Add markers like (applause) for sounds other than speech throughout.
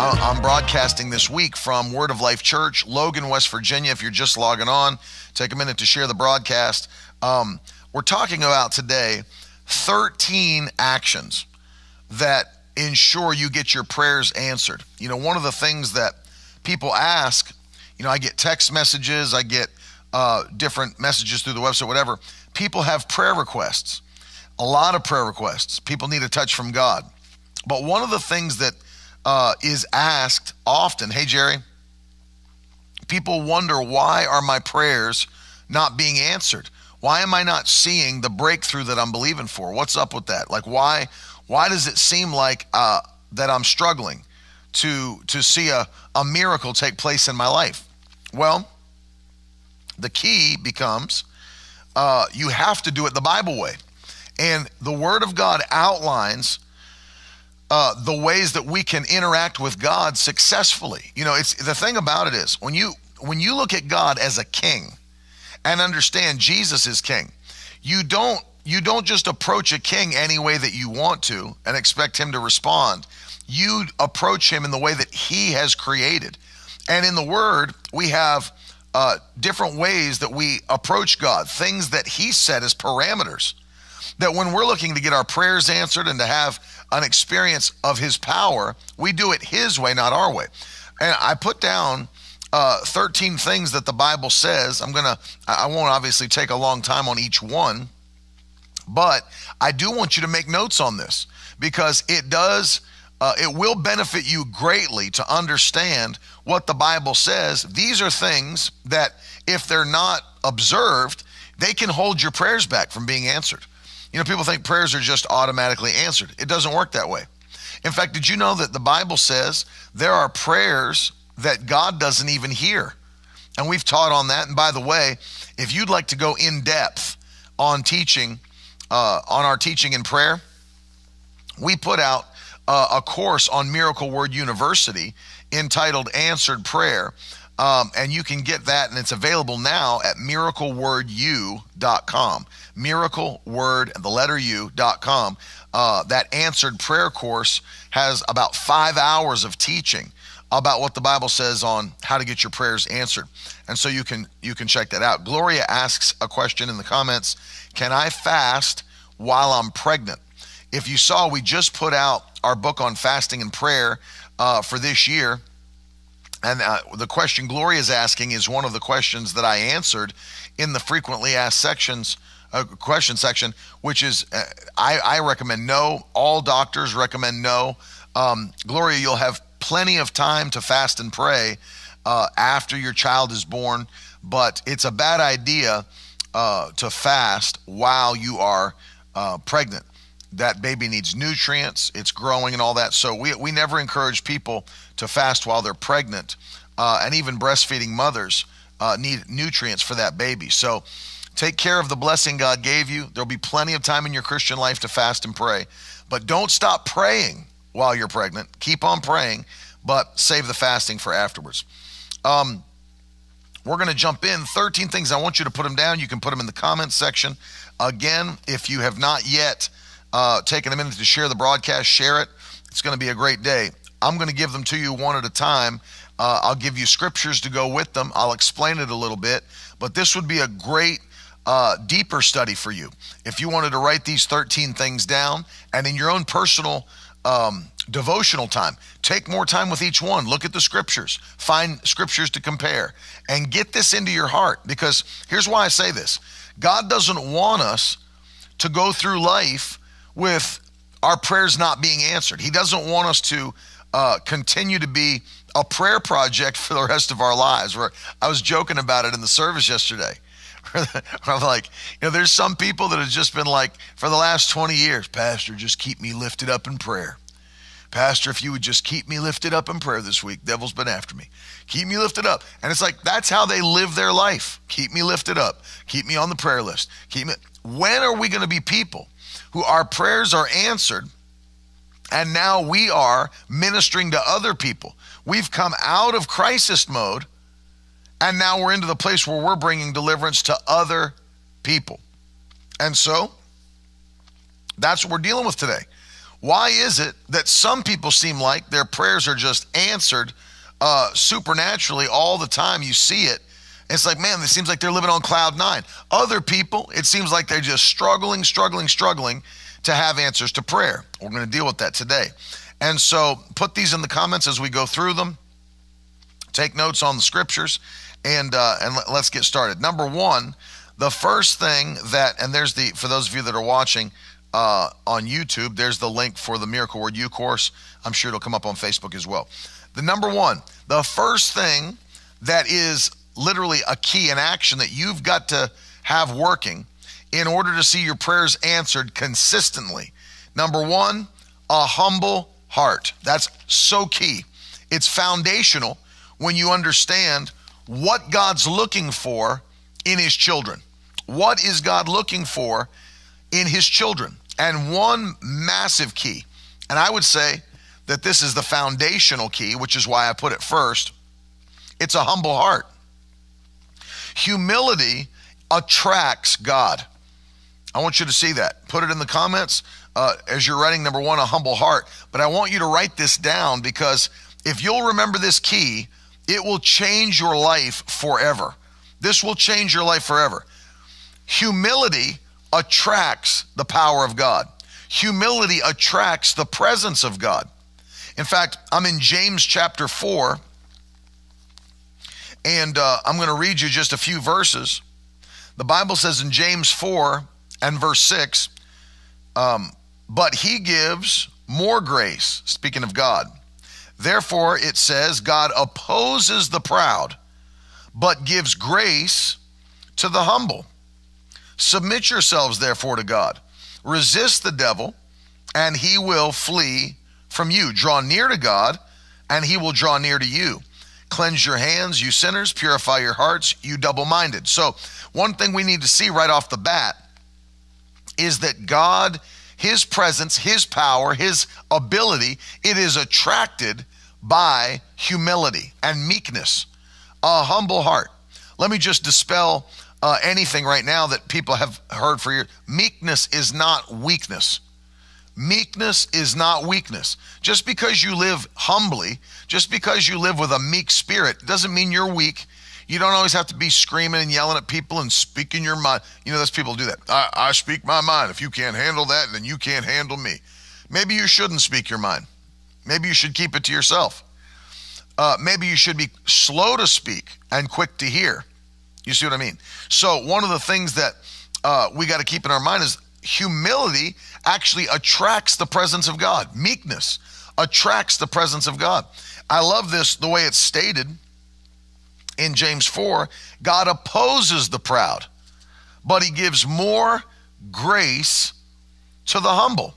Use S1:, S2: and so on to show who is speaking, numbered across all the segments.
S1: I'm broadcasting this week from Word of Life Church, Logan, West Virginia. If you're just logging on, take a minute to share the broadcast. Um, we're talking about today 13 actions that ensure you get your prayers answered. You know, one of the things that people ask, you know, I get text messages, I get uh, different messages through the website, whatever. People have prayer requests, a lot of prayer requests. People need a touch from God. But one of the things that uh, is asked often, hey, Jerry, people wonder why are my prayers not being answered? Why am I not seeing the breakthrough that I'm believing for? What's up with that? Like, why, why does it seem like uh, that I'm struggling to, to see a, a miracle take place in my life? Well, the key becomes uh, you have to do it the Bible way. And the Word of God outlines uh, the ways that we can interact with God successfully. You know, it's the thing about it is when you when you look at God as a king and understand Jesus is king, you don't you don't just approach a king any way that you want to and expect him to respond. You approach him in the way that he has created. And in the word, we have uh, different ways that we approach God, things that he set as parameters. That when we're looking to get our prayers answered and to have an experience of his power, we do it his way, not our way. And I put down uh, 13 things that the Bible says. I'm going to, I won't obviously take a long time on each one, but I do want you to make notes on this because it does, uh, it will benefit you greatly to understand what the Bible says. These are things that, if they're not observed, they can hold your prayers back from being answered. You know, people think prayers are just automatically answered. It doesn't work that way. In fact, did you know that the Bible says there are prayers that God doesn't even hear? And we've taught on that. And by the way, if you'd like to go in depth on teaching, uh, on our teaching in prayer, we put out uh, a course on Miracle Word University entitled Answered Prayer. Um, and you can get that, and it's available now at miraclewordu.com. Miracleword, the letter U.com. Uh, that answered prayer course has about five hours of teaching about what the Bible says on how to get your prayers answered. And so you can you can check that out. Gloria asks a question in the comments, can I fast while I'm pregnant? If you saw, we just put out our book on fasting and prayer uh, for this year. And uh, the question Gloria is asking is one of the questions that I answered in the frequently asked sections, uh, question section, which is uh, I, I, recommend no. All doctors recommend no. Um, Gloria, you'll have plenty of time to fast and pray uh, after your child is born, but it's a bad idea uh, to fast while you are uh, pregnant that baby needs nutrients, it's growing and all that. So we, we never encourage people to fast while they're pregnant. Uh, and even breastfeeding mothers uh, need nutrients for that baby. So take care of the blessing God gave you. There'll be plenty of time in your Christian life to fast and pray. But don't stop praying while you're pregnant. Keep on praying, but save the fasting for afterwards. Um, we're going to jump in 13 things. I want you to put them down. You can put them in the comments section. Again, if you have not yet uh, taking a minute to share the broadcast, share it. It's going to be a great day. I'm going to give them to you one at a time. Uh, I'll give you scriptures to go with them. I'll explain it a little bit, but this would be a great, uh, deeper study for you. If you wanted to write these 13 things down and in your own personal um, devotional time, take more time with each one. Look at the scriptures, find scriptures to compare, and get this into your heart. Because here's why I say this God doesn't want us to go through life with our prayers not being answered. He doesn't want us to uh, continue to be a prayer project for the rest of our lives. Where I was joking about it in the service yesterday. (laughs) I'm like, you know, there's some people that have just been like, for the last 20 years, Pastor, just keep me lifted up in prayer. Pastor, if you would just keep me lifted up in prayer this week, devil's been after me. Keep me lifted up. And it's like that's how they live their life. Keep me lifted up. Keep me on the prayer list. Keep me. When are we going to be people who our prayers are answered and now we are ministering to other people? We've come out of crisis mode and now we're into the place where we're bringing deliverance to other people. And so that's what we're dealing with today. Why is it that some people seem like their prayers are just answered uh, supernaturally all the time? You see it. It's like, man, it seems like they're living on cloud nine. Other people, it seems like they're just struggling, struggling, struggling to have answers to prayer. We're going to deal with that today. And so put these in the comments as we go through them. Take notes on the scriptures and uh, and let's get started. Number one, the first thing that, and there's the for those of you that are watching, uh, on YouTube. There's the link for the Miracle Word U course. I'm sure it'll come up on Facebook as well. The number one, the first thing that is literally a key in action that you've got to have working in order to see your prayers answered consistently. Number one, a humble heart. That's so key. It's foundational when you understand what God's looking for in His children. What is God looking for in his children. And one massive key, and I would say that this is the foundational key, which is why I put it first it's a humble heart. Humility attracts God. I want you to see that. Put it in the comments uh, as you're writing number one, a humble heart. But I want you to write this down because if you'll remember this key, it will change your life forever. This will change your life forever. Humility attracts the power of God. Humility attracts the presence of God. In fact, I'm in James chapter 4, and uh, I'm going to read you just a few verses. The Bible says in James 4 and verse 6, um, but he gives more grace, speaking of God. Therefore, it says, God opposes the proud, but gives grace to the humble. Submit yourselves, therefore, to God. Resist the devil, and he will flee from you. Draw near to God, and he will draw near to you. Cleanse your hands, you sinners. Purify your hearts, you double minded. So, one thing we need to see right off the bat is that God, his presence, his power, his ability, it is attracted by humility and meekness, a humble heart. Let me just dispel uh, anything right now that people have heard for years. Meekness is not weakness. Meekness is not weakness. Just because you live humbly, just because you live with a meek spirit, doesn't mean you're weak. You don't always have to be screaming and yelling at people and speaking your mind. You know, those people do that. I, I speak my mind. If you can't handle that, then you can't handle me. Maybe you shouldn't speak your mind. Maybe you should keep it to yourself. Uh, maybe you should be slow to speak and quick to hear. You see what I mean? So, one of the things that uh, we got to keep in our mind is humility actually attracts the presence of God. Meekness attracts the presence of God. I love this, the way it's stated in James 4 God opposes the proud, but he gives more grace to the humble.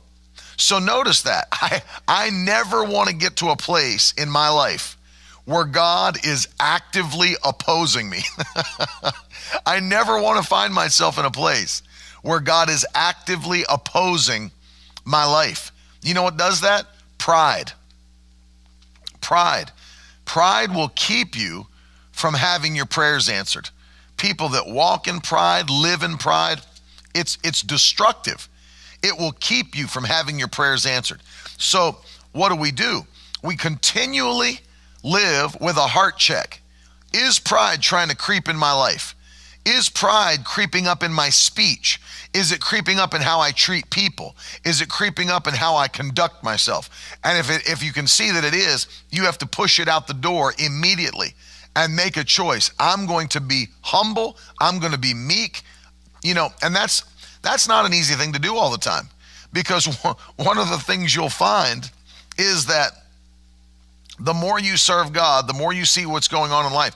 S1: So notice that. (laughs) I, I never want to get to a place in my life where God is actively opposing me. (laughs) I never want to find myself in a place where God is actively opposing my life. You know what does that? Pride. Pride. Pride will keep you from having your prayers answered. People that walk in pride, live in pride, it's it's destructive. It will keep you from having your prayers answered. So, what do we do? We continually live with a heart check. Is pride trying to creep in my life? Is pride creeping up in my speech? Is it creeping up in how I treat people? Is it creeping up in how I conduct myself? And if it, if you can see that it is, you have to push it out the door immediately and make a choice. I'm going to be humble, I'm going to be meek. You know, and that's that's not an easy thing to do all the time because one of the things you'll find is that the more you serve God, the more you see what's going on in life.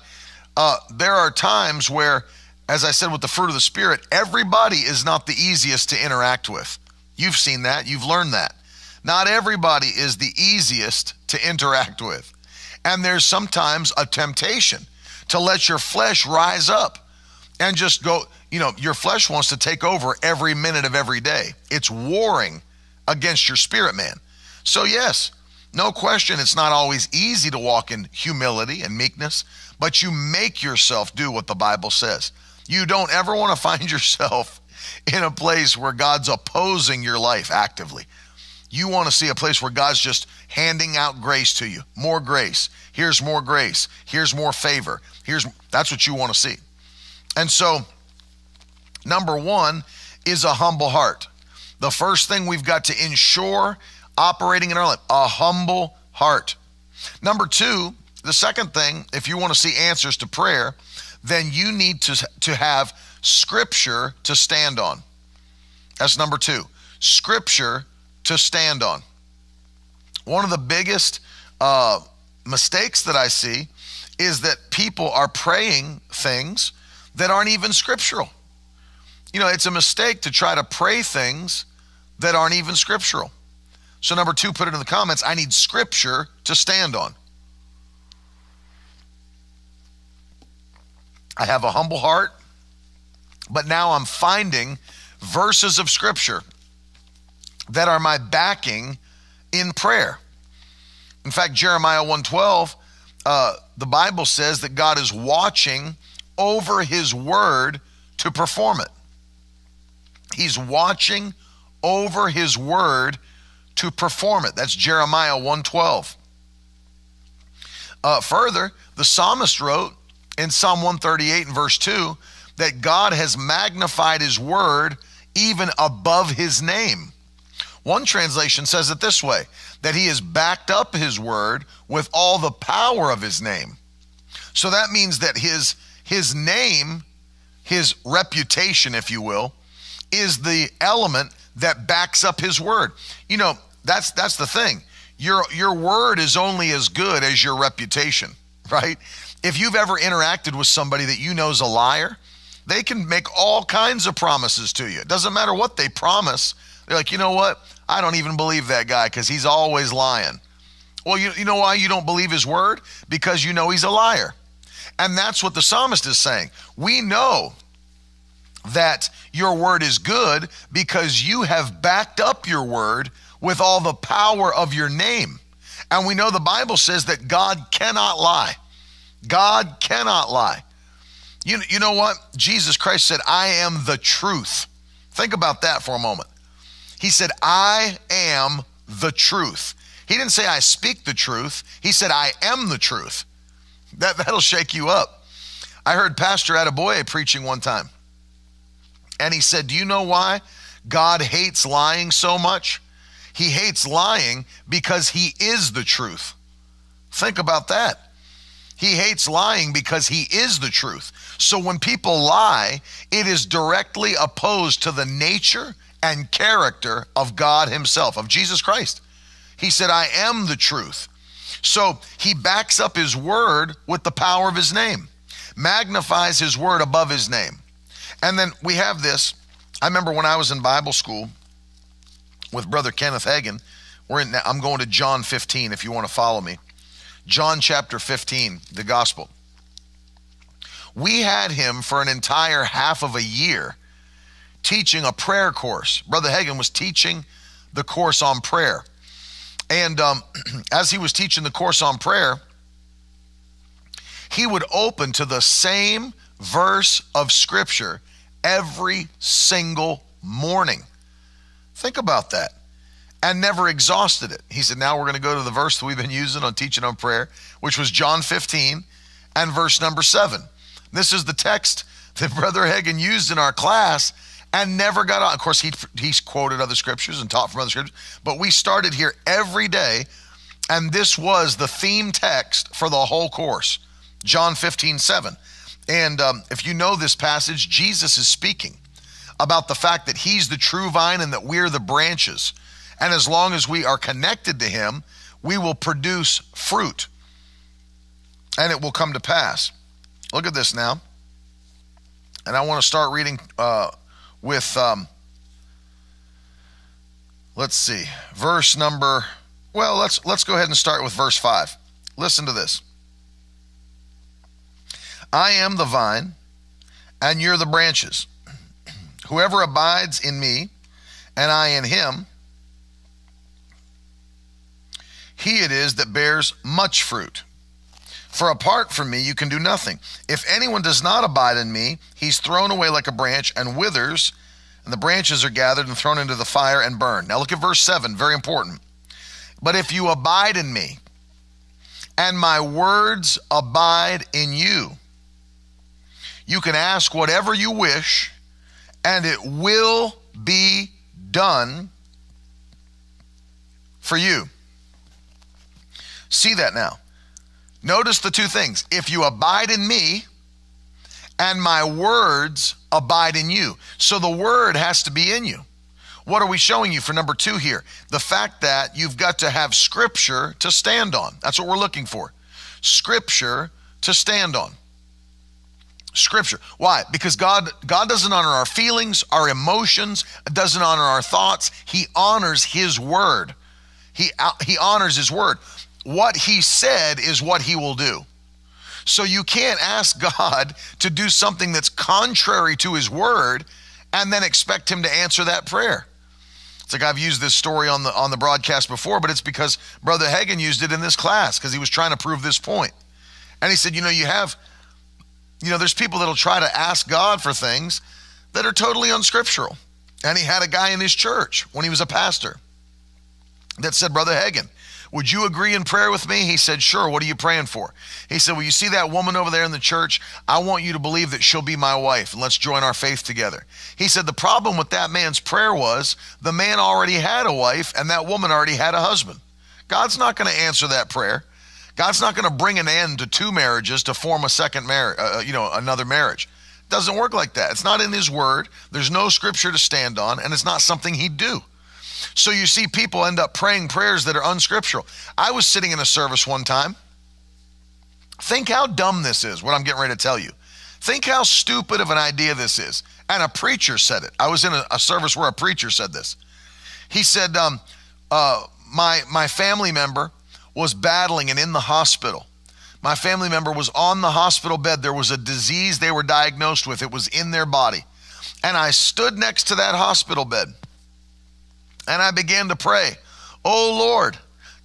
S1: Uh, there are times where, as I said, with the fruit of the Spirit, everybody is not the easiest to interact with. You've seen that, you've learned that. not everybody is the easiest to interact with. And there's sometimes a temptation to let your flesh rise up and just go, you know, your flesh wants to take over every minute of every day. It's warring against your spirit man. So, yes, no question, it's not always easy to walk in humility and meekness, but you make yourself do what the Bible says. You don't ever want to (laughs) find yourself in a place where God's opposing your life actively. You want to see a place where God's just handing out grace to you. More grace. Here's more grace. Here's more favor. Here's that's what you want to see. And so number 1 is a humble heart. The first thing we've got to ensure operating in our life, a humble heart. Number 2, the second thing, if you want to see answers to prayer, then you need to, to have scripture to stand on. That's number two scripture to stand on. One of the biggest uh, mistakes that I see is that people are praying things that aren't even scriptural. You know, it's a mistake to try to pray things that aren't even scriptural. So, number two, put it in the comments I need scripture to stand on. I have a humble heart, but now I'm finding verses of scripture that are my backing in prayer. In fact, Jeremiah 112, uh, the Bible says that God is watching over his word to perform it. He's watching over his word to perform it. That's Jeremiah 112. Uh, further, the psalmist wrote in Psalm 138 and verse 2 that God has magnified his word even above his name. One translation says it this way that he has backed up his word with all the power of his name. So that means that his his name, his reputation if you will, is the element that backs up his word. You know, that's that's the thing. Your your word is only as good as your reputation, (laughs) right? If you've ever interacted with somebody that you know is a liar, they can make all kinds of promises to you. It doesn't matter what they promise. They're like, you know what? I don't even believe that guy because he's always lying. Well, you, you know why you don't believe his word? Because you know he's a liar. And that's what the psalmist is saying. We know that your word is good because you have backed up your word with all the power of your name. And we know the Bible says that God cannot lie. God cannot lie. You, you know what? Jesus Christ said, I am the truth. Think about that for a moment. He said, I am the truth. He didn't say, I speak the truth. He said, I am the truth. That, (laughs) that'll shake you up. I heard Pastor Adeboye preaching one time, and he said, Do you know why God hates lying so much? He hates lying because he is the truth. Think about that. He hates lying because he is the truth. So when people lie, it is directly opposed to the nature and character of God Himself, of Jesus Christ. He said, I am the truth. So he backs up his word with the power of his name, magnifies his word above his name. And then we have this. I remember when I was in Bible school with Brother Kenneth Hagin. We're in, I'm going to John 15 if you want to follow me. John chapter 15, the gospel. We had him for an entire half of a year teaching a prayer course. Brother Hagin was teaching the course on prayer. And um, (clears throat) as he was teaching the course on prayer, he would open to the same verse of scripture every single morning. Think about that and never exhausted it. He said, Now we're going to go to the verse that we've been using on teaching on prayer, which was John 15 and verse number 7. This is the text that (laughs) Brother Hagin used in our class and never got on. Of course, he, he's quoted other scriptures and taught from other scriptures, but we started here every day, and this was the theme text for the whole course John 15 7. And um, if you know this passage, Jesus is speaking about the fact that he's the true vine and that we're the branches. And as long as we are connected to Him, we will produce fruit and it will come to pass. Look at this now. And I want to start reading uh, with um, Let's see. Verse number well, let's let's go ahead and start with verse 5. Listen to this. I am the vine, and you're the branches. (clears throat) Whoever abides in me, and I in him, he it is that bears much fruit. For apart from me, you can do nothing. If anyone does not abide in me, he's thrown away like a branch and withers, and the branches are gathered and thrown into the fire and burned. Now look at verse 7, very important. But if you abide in me, and my words abide in you, you can ask whatever you wish, and it will be done for you. See that now. Notice the two things. If you abide in me, and my words abide in you. So the word has to be in you. What are we showing you for number two here? The fact that you've got to have scripture to stand on. That's what we're looking for. Scripture to stand on. Scripture. Why? Because God God doesn't honor our feelings, our emotions, doesn't honor our thoughts. He honors his word. He uh, he honors his word what he said is what he will do. So you can't ask (laughs) God to do something that's contrary to his word and then expect him to answer that prayer. It's like I've used this story on the on the broadcast before, but it's because Brother Hagin used it in this class because he was trying to prove this point. And he said, you know, you have, you know, there's people that'll try to ask God for things that are totally unscriptural. And he had a guy in his church when he was a pastor that said, Brother Hagin, would you agree in prayer with me? He said, Sure. What are you praying for? He said, Well, you see that woman over there in the church? I want you to believe that she'll be my wife and let's join our faith together. He said, The problem with that man's prayer was the man already had a wife and that woman already had a husband. God's not going to answer that prayer. God's not going to bring an end to two marriages to form a second marriage, uh, uh, you know, another marriage. It doesn't work like that. It's not in his word. There's no scripture to stand on, and it's not something he'd do. So you see people end up praying prayers that are unscriptural. I was sitting in a service one time. Think how dumb this is, what I'm getting ready to tell you. Think how stupid of an idea this is. And a preacher said it. I was in a, a service where a preacher said this. He said, um, uh, my, my family member was battling and in the hospital. My family member was on the hospital bed. There was a disease they were diagnosed with, it was in their body. And I stood next to that hospital bed and I began to pray, Oh Lord,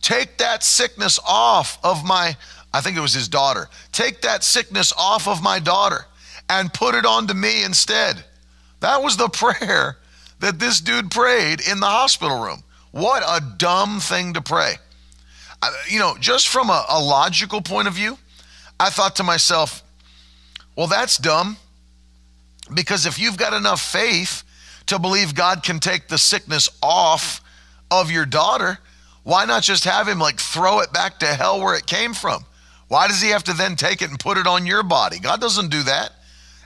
S1: take that sickness off of my, I think it was his daughter, take that sickness off of my daughter and put it onto me instead. That was the (laughs) prayer that this dude prayed in the hospital room. What a dumb thing to pray. I, you know, just from a, a logical point of view, I thought to myself, well, that's dumb. Because if you've got enough faith to believe God can take the sickness off of your daughter, why not just have him like throw it back to hell where it came from? Why does he have to then take it and put it on your body? God doesn't do that.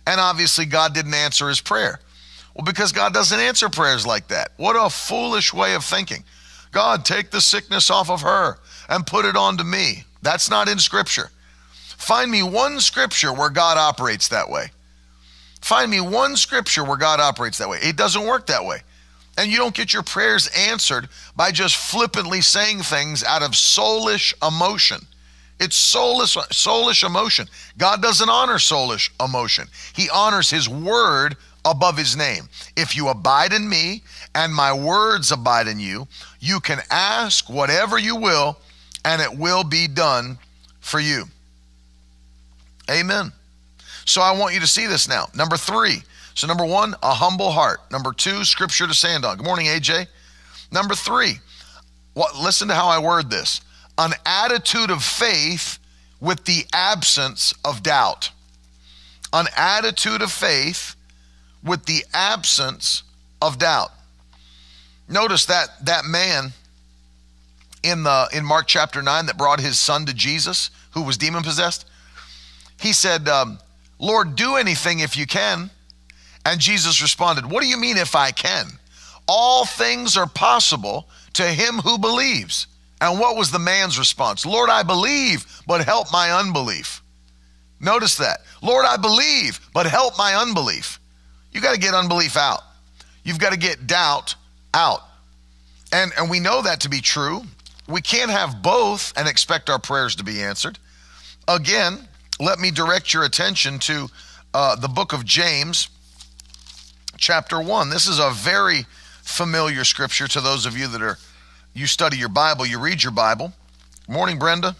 S1: And obviously, God didn't answer his prayer. Well, because God doesn't answer prayers like that. What a foolish way of thinking. God, take the sickness off of her and put it onto me. That's not in Scripture. Find me one Scripture where God operates that way. Find me one scripture where God operates that way. It doesn't work that way. And you don't get your prayers answered by just flippantly saying things out of soulish emotion. It's soulish, soulish emotion. God doesn't honor soulish emotion. He honors his word above his name. If you abide in me and my words abide in you, you can ask whatever you will and it will be done for you. Amen. So I want you to see this now. Number three. So, number one, a humble heart. Number two, scripture to stand on. Good morning, AJ. Number three, what, listen to how I word this an attitude of faith with the absence of doubt. An attitude of faith with the absence of doubt. Notice that that man in the in Mark chapter 9 that brought his son to Jesus who was demon possessed. He said, um, Lord, do anything if you can. And Jesus responded, What do you mean if I can? All things are possible to him who believes. And what was the man's response? Lord, I believe, but help my unbelief. Notice that. Lord, I believe, but help my unbelief. You got to get unbelief out. You've got to get doubt out. And, and we know that to be true. We can't have both and expect our prayers to be answered. Again, let me direct your attention to uh, the book of James, chapter 1. This is a very familiar scripture to those of you that are, you study your Bible, you read your Bible. Morning, Brenda.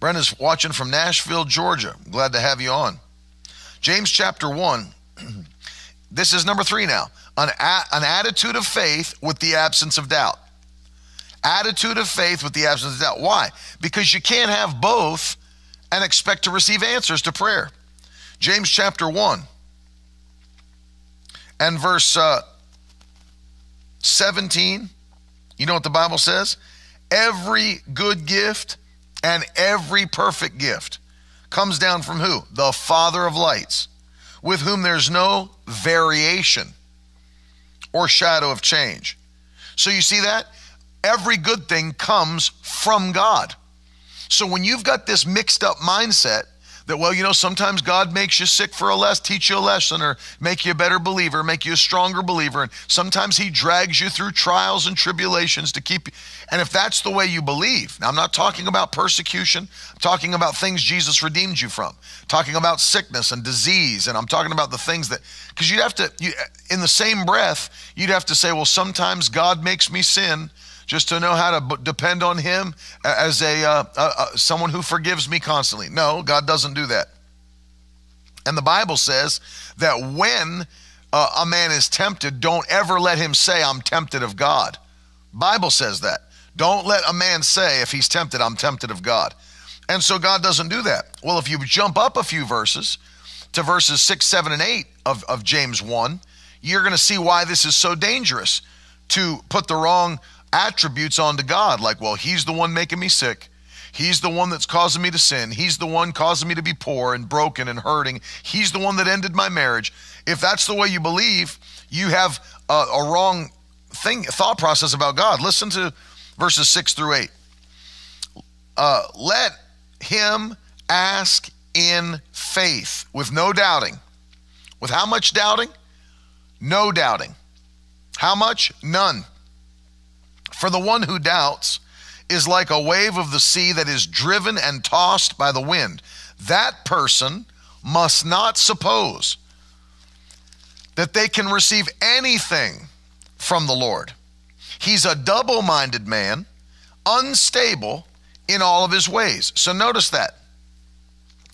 S1: Brenda's watching from Nashville, Georgia. Glad to have you on. James chapter 1. (clears throat) this is number three now. An, a- an attitude of faith with the absence of doubt. Attitude of faith with the absence of doubt. Why? Because you can't have both and expect to receive answers to prayer. James chapter 1 and verse uh, 17. You know what the Bible says? Every good gift and every perfect gift comes down from who? The Father of lights, with whom there's no variation or shadow of change. So you see that? Every good thing comes from God. So when you've got this mixed up mindset, that, well, you know, sometimes God makes you sick for a lesson, teach you a lesson, or make you a better believer, make you a stronger believer. And sometimes He drags you through trials and tribulations to keep you. And if that's the way you believe, now I'm not talking about persecution, I'm talking about things Jesus redeemed you from, talking about sickness and disease, and I'm talking about the things that, because you'd have to, you, in the same breath, you'd have to say, well, sometimes God makes me sin just to know how to depend on Him as a, uh, someone who forgives me constantly. No, God doesn't do that. And the Bible says that when uh, a man is tempted, don't ever let him say, "I'm tempted of God." Bible says that. Don't let a man say, if he's tempted, "I'm tempted of God." And so God doesn't do that. Well, if you jump up a few verses to verses six, seven, and eight of, of James one, you're going to see why this is so dangerous to put the wrong attributes onto God, like, well, He's the one making me sick. He's the one that's causing me to sin. He's the one causing me to be poor and broken and hurting. He's the one that ended my marriage. If that's the way you believe, you have a, a wrong thing, thought process about God. Listen to verses six through eight. Uh, let him ask in faith with no doubting. With how much doubting? No doubting. How much? None. For the one who doubts is like a wave of the sea that is driven and tossed by the wind. That person must not suppose that they can receive anything from the Lord. He's a double minded man, unstable in all of his ways. So notice that.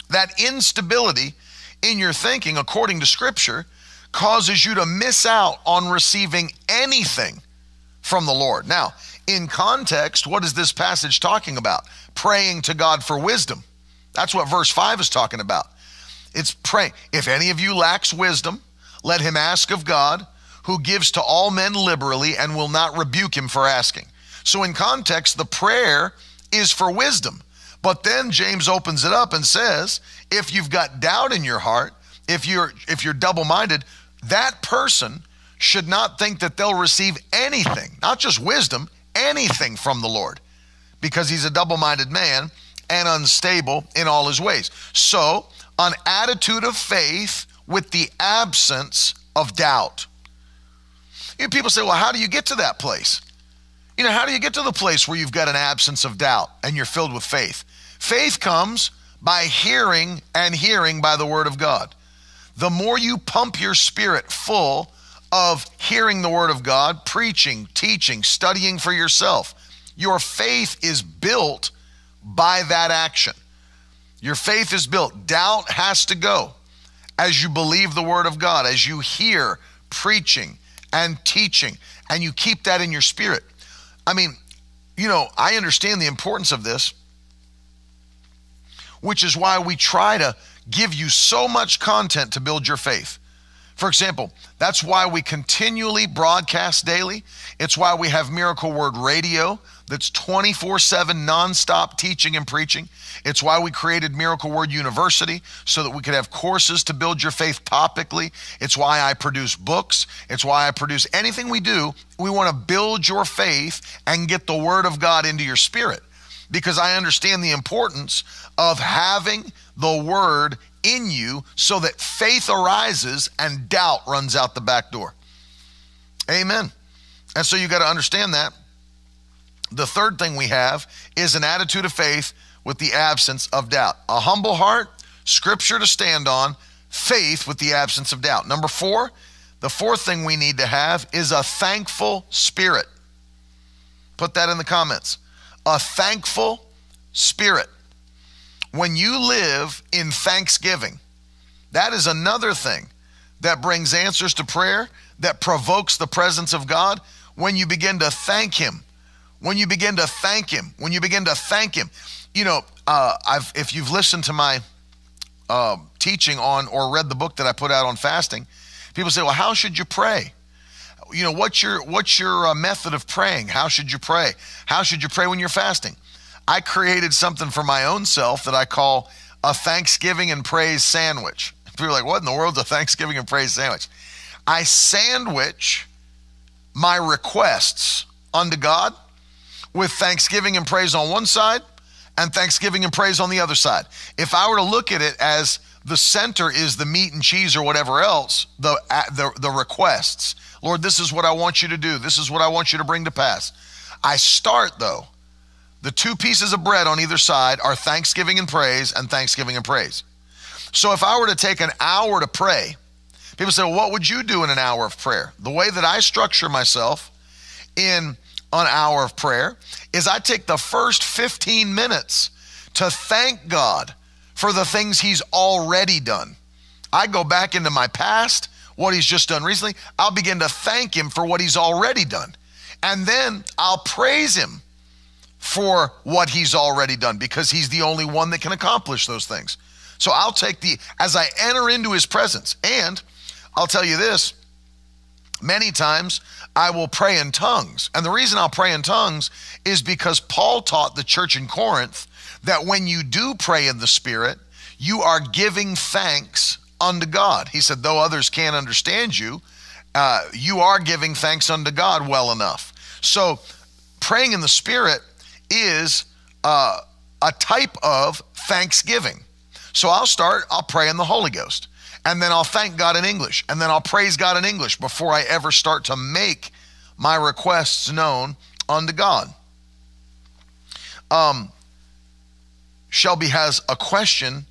S1: That instability in your thinking, according to Scripture, causes you to miss out on receiving anything from the Lord. Now, in context, what is this passage talking about? Praying to God for wisdom. That's what verse 5 is talking about. It's pray. If any of you lacks wisdom, let him ask of God, who gives to all men liberally and will not rebuke him for asking. So, in context, the prayer is for wisdom. But then James opens it up and says, if you've got doubt in your heart, if you're if you're double-minded, that person should not think that they'll receive anything, not just wisdom, anything from the Lord, because he's a double minded man and unstable in all his ways. So, an attitude of faith with the absence of doubt. You know, people say, well, how do you get to that place? You know, how do you get to the place where you've got an absence of doubt and you're filled with faith? Faith comes by hearing and hearing by the word of God. The more you pump your spirit full of hearing the Word of God, preaching, teaching, studying for yourself. Your faith is built by that action. Your faith is built. Doubt has to go as you believe the Word of God, as you hear preaching and teaching, and you keep that in your spirit. I mean, you know, I understand the importance of this, which is why we try to give you so much content to build your faith. For example, that's why we continually broadcast daily. It's why we have Miracle Word Radio that's 24 7 nonstop teaching and preaching. It's why we created Miracle Word University so that we could have courses to build your faith topically. It's why I produce books. It's why I produce anything we do. We want to build your faith and get the Word of God into your spirit because I understand the importance of having the Word in you so that faith arises and doubt runs out the back door. Amen. And so you got to understand that. The third thing we have is an attitude of faith with the absence of doubt. A humble heart, scripture to stand on, faith with the absence of doubt. Number four, the fourth thing we need to have is a thankful spirit. Put that in the comments. A thankful spirit. When you live in thanksgiving, that is another thing that brings answers to prayer, that provokes the presence of God. When you begin to thank Him, when you begin to thank Him, when you begin to thank Him. You know, uh, I've, if you've listened to my uh, teaching on or read the book that I put out on fasting, people say, "Well, how should you pray?" You know, what's your what's your uh, method of praying? How should you pray? How should you pray when you're fasting? I created something for my own self that I call a Thanksgiving and praise sandwich. People are like, "What in the world's a Thanksgiving and praise sandwich?" I sandwich my requests unto God with thanksgiving and praise on one side and thanksgiving and praise on the other side. If I were to look at it as the center is the meat and cheese or whatever else, the, the, the requests. Lord, this is what I want you to do. This is what I want you to bring to pass. I start though. The two pieces of bread on either side are thanksgiving and praise and thanksgiving and praise. So if I were to take an hour to pray, people say, well, what would you do in an hour of prayer? The way that I structure myself in an hour of prayer is I take the first 15 minutes to thank God for the things He's already done. I go back into my past, what He's just done recently. I'll begin to thank Him for what He's already done. And then I'll praise Him for what He's already done because He's the only one that can accomplish those things. So I'll take the, as I enter into His presence, and I'll tell you this many times I will pray in tongues. And the reason I'll pray in tongues is because Paul taught the church in Corinth that when you do pray in the Spirit, you are giving thanks unto God. He said, though others can't understand you, uh, you are giving thanks unto God well enough. So praying in the Spirit is uh, a type of thanksgiving. So I'll start, I'll pray in the Holy Ghost and then I'll thank God in English, and then I'll praise God in English before I ever start to make my requests known unto God. Um, Shelby has a question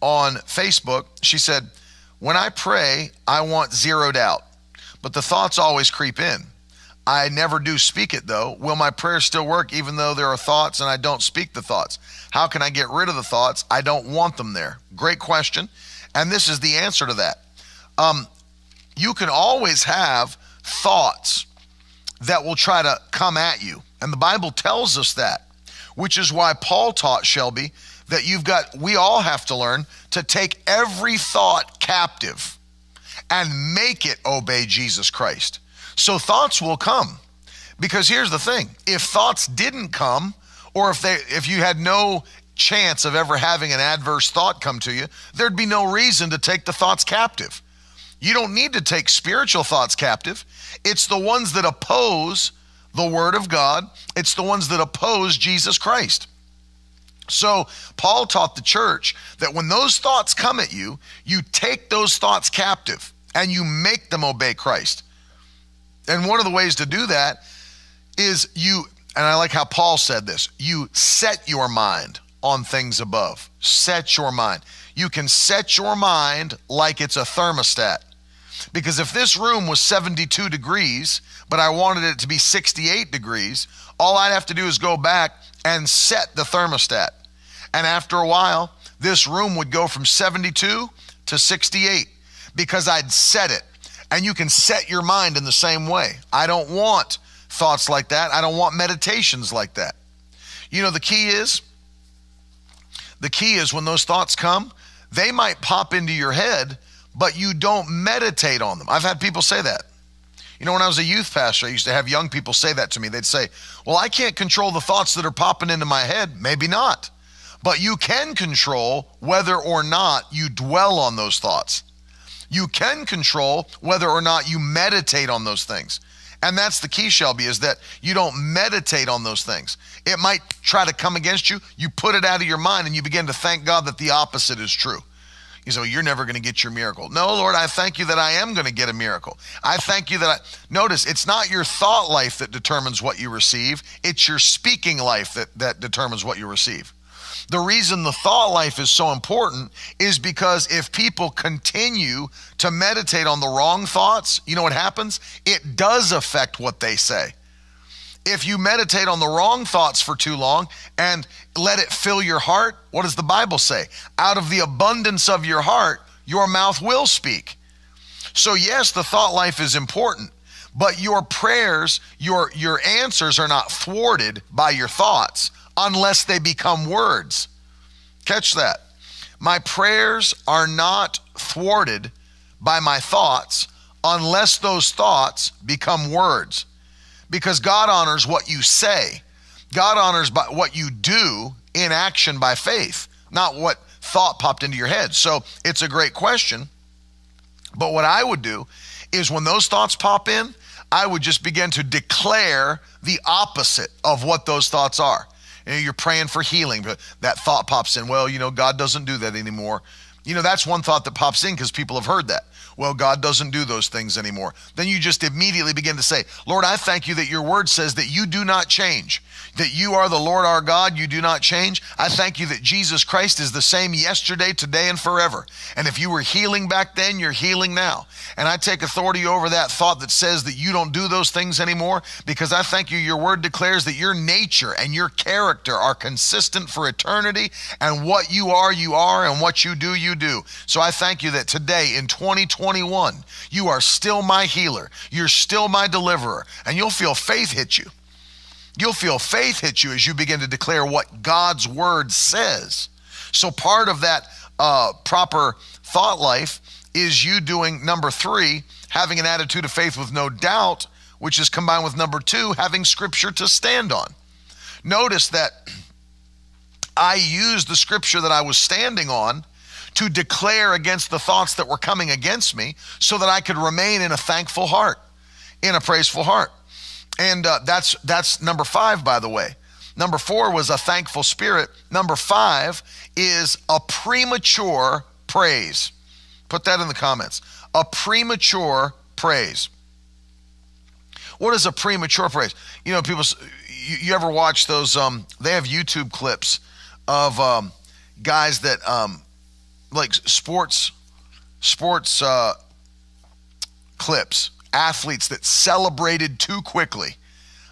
S1: on Facebook. She said, When I pray, I want zero doubt, but the thoughts always creep in. I never do speak it though. Will my prayer still work even though there are thoughts and I don't speak the thoughts? How can I get rid of the thoughts? I don't want them there. Great question. And this is the answer to that. Um, you can always have thoughts that will try to come at you. And the Bible tells us that, which is why Paul taught Shelby that you've got, we all have to learn to take every thought captive and make it obey Jesus Christ. So thoughts will come. Because here's the thing if thoughts didn't come, or if they if you had no chance of ever having an adverse thought come to you, there'd be no reason to take the thoughts captive. You don't need to take spiritual thoughts captive. It's the ones that oppose the Word of God, it's the ones that oppose Jesus Christ. So, Paul taught the church that when those thoughts come at you, you take those thoughts captive and you make them obey Christ. And one of the ways to do that is you, and I like how Paul said this you set your mind on things above. Set your mind. You can set your mind like it's a thermostat. Because if this room was 72 degrees, but I wanted it to be 68 degrees, all I'd have to do is go back and set the thermostat. And after a while, this room would go from 72 to 68 because I'd set it. And you can set your mind in the same way. I don't want thoughts like that. I don't want meditations like that. You know, the key is the key is when those thoughts come, they might pop into your head, but you don't meditate on them. I've had people say that. You know, when I was a youth pastor, I used to have young people say that to me. They'd say, Well, I can't control the thoughts that are popping into my head. Maybe not. But you can control whether or not you dwell on those thoughts. You can control whether or not you meditate on those things. And that's the key, Shelby, is that you don't meditate on those things. It might try to come against you. You put it out of your mind and you begin to thank God that the opposite is true. You say, well, you're never going to get your miracle. No, Lord, I thank you that I am going to get a miracle. I thank you that I. Notice, it's not your thought life that determines what you receive, it's your speaking life that, that determines what you receive. The reason the thought life is so important is because if people continue to meditate on the wrong thoughts, you know what happens? It does affect what they say if you meditate on the wrong thoughts for too long and let it fill your heart, what does the Bible say? Out of the abundance of your heart, your mouth will speak. So, yes, the thought life is important, but your prayers, your, your answers are not thwarted by your thoughts unless they become words. Catch that. My prayers are not thwarted by my thoughts unless those thoughts become words because God honors what you say. God honors by what you do in action by faith, not what thought popped into your head. So it's a great question. But what I would do is when those thoughts pop in, I would just begin to declare the opposite of what those thoughts are. You know, you're praying for healing, but that thought pops in. Well, you know, God doesn't do that anymore. You know, that's one thought that pops in because people have heard that well, God doesn't do those things anymore. Then you just immediately begin to say, Lord, I thank you that your word says that you do not change, that you are the Lord our God, you do not change. I thank you that Jesus Christ is the same yesterday, today, and forever. And if you were healing back then, you're healing now. And I take authority over that thought that says that you don't do those things anymore because I thank you, your word declares that your nature and your character are consistent for eternity. And what you are, you are, and what you do, you do. So I thank you that today in 2021, you are still my healer, you're still my deliverer, and you'll feel faith hit you. You'll feel faith hit you as you begin to declare what God's word says. So, part of that uh, proper thought life is you doing number three, having an attitude of faith with no doubt, which is combined with number two, having scripture to stand on. Notice that (clears throat) I used the scripture that I was standing on to declare against the thoughts that were coming against me so that I could remain in a thankful heart, in a praiseful heart. And uh, that's that's number five, by the way. Number four was a thankful spirit. Number five is a premature praise. Put that in the comments. A premature praise. What is a premature praise? You know, people. You, you ever watch those? Um, they have YouTube clips of um, guys that um, like sports sports uh, clips athletes that celebrated too quickly.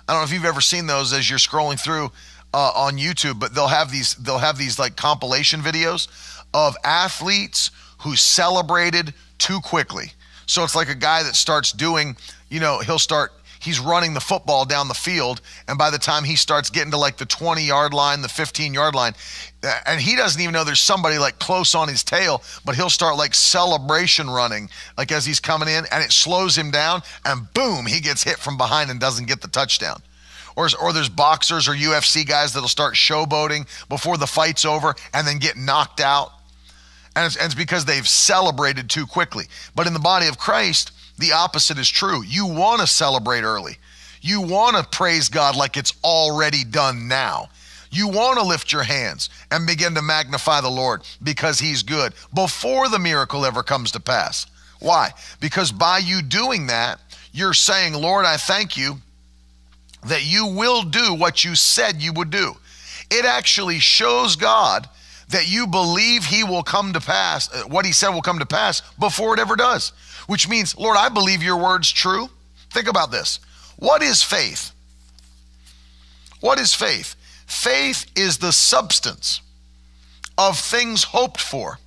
S1: I don't know if you've ever seen those as you're scrolling through uh, on YouTube, but they'll have these they'll have these like compilation videos of athletes who celebrated too quickly. So it's like a guy that starts doing, you know, he'll start he's running the football down the field. And by the time he starts getting to like the 20 yard line, the 15 yard line, uh, and he doesn't even know there's somebody like close on his tail, but he'll start like celebration running, like as he's coming in, and it slows him down, and boom, he gets hit from behind and doesn't get the touchdown. Or, or there's boxers or UFC guys that'll start showboating before the fight's over and then get knocked out. And it's, and it's because they've celebrated too quickly. But in the body of Christ, the opposite is true. You want to celebrate early. You want to praise God like it's already done now. You want to lift your hands and begin to magnify the Lord because He's good before the miracle ever comes to pass. Why? Because by you doing that, you're saying, Lord, I thank you that you will do what you said you would do. It actually shows God that you believe He will come to pass, uh, what He said will come to pass before it ever does which means, Lord, I believe your word's true. Think about this. What is faith? What is faith? Faith is the substance of things hoped for,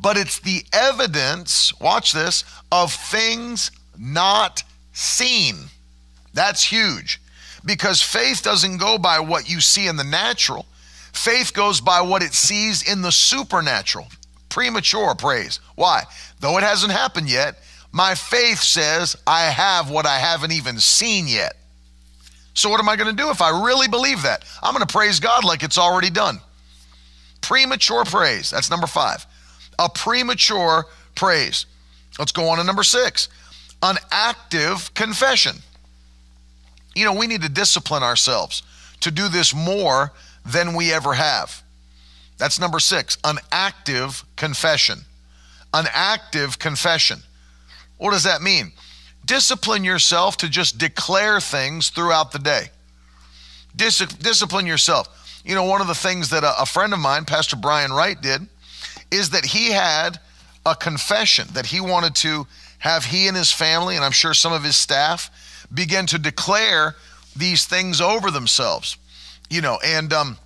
S1: but it's the evidence, watch this, of things not seen. That's huge because faith doesn't go by what you see in the natural, faith goes by what it sees in the supernatural. Premature praise. Why? Though it hasn't happened yet, my faith says I have what I haven't even seen yet. So, what am I going to do if I really believe that? I'm going to praise God like it's already done. Premature praise. That's number five. A premature praise. Let's go on to number six an active confession. You know, we need to discipline ourselves to do this more than we ever have. That's number six, an active confession. an active confession. What does that mean? Discipline yourself to just declare things throughout the day. Dis- discipline yourself. You know, one of the things that a, a friend of mine, Pastor Brian Wright, did is that he had a confession that he wanted to have he and his family, and I'm sure some of his staff, begin to declare these things over themselves. You know, and um,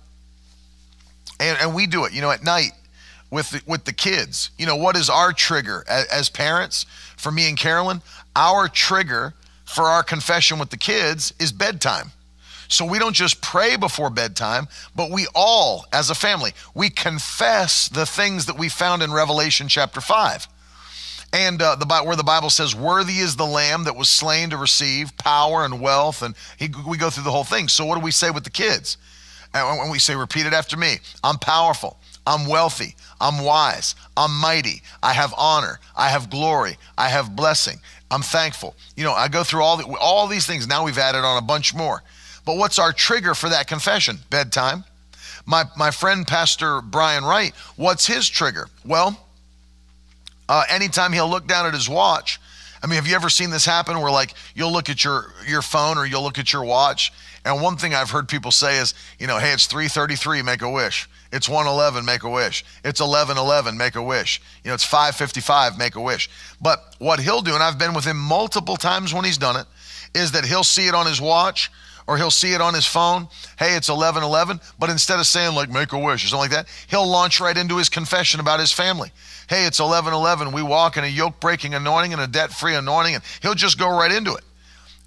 S1: and, and we do it. You know, at night with the, with the kids. You know, what is our trigger as, as parents? For me and Carolyn, our trigger for our confession with the kids is bedtime. So we don't just pray before bedtime, but we all, as a family, we confess the things that we found in Revelation chapter 5. And uh, the, where the Bible says, Worthy is the lamb that was slain to receive power and wealth. And he, we go through the whole thing. So, what do we say with the kids? And when we say, Repeat it after me I'm powerful, I'm wealthy, I'm wise, I'm mighty, I have honor, I have glory, I have blessing, I'm thankful. You know, I go through all, the, all these things. Now we've added on a bunch more. But what's our trigger for that confession? Bedtime. My, my friend, Pastor Brian Wright, what's his trigger? Well, uh, anytime he'll look down at his watch, I mean, have you ever seen this happen where like you'll look at your your phone or you'll look at your watch, and one thing I've heard people say is, you know, hey, it's 3:33, make a wish. It's 111, make a wish. It's 1111, make a wish. You know, it's 555, make a wish. But what he'll do, and I've been with him multiple times when he's done it, is that he'll see it on his watch or he'll see it on his phone. Hey, it's 1111. But instead of saying, like, make a wish or something like that, he'll launch right into his confession about his family. Hey, it's 1111. We walk in a yoke breaking anointing and a debt free anointing. And he'll just go right into it.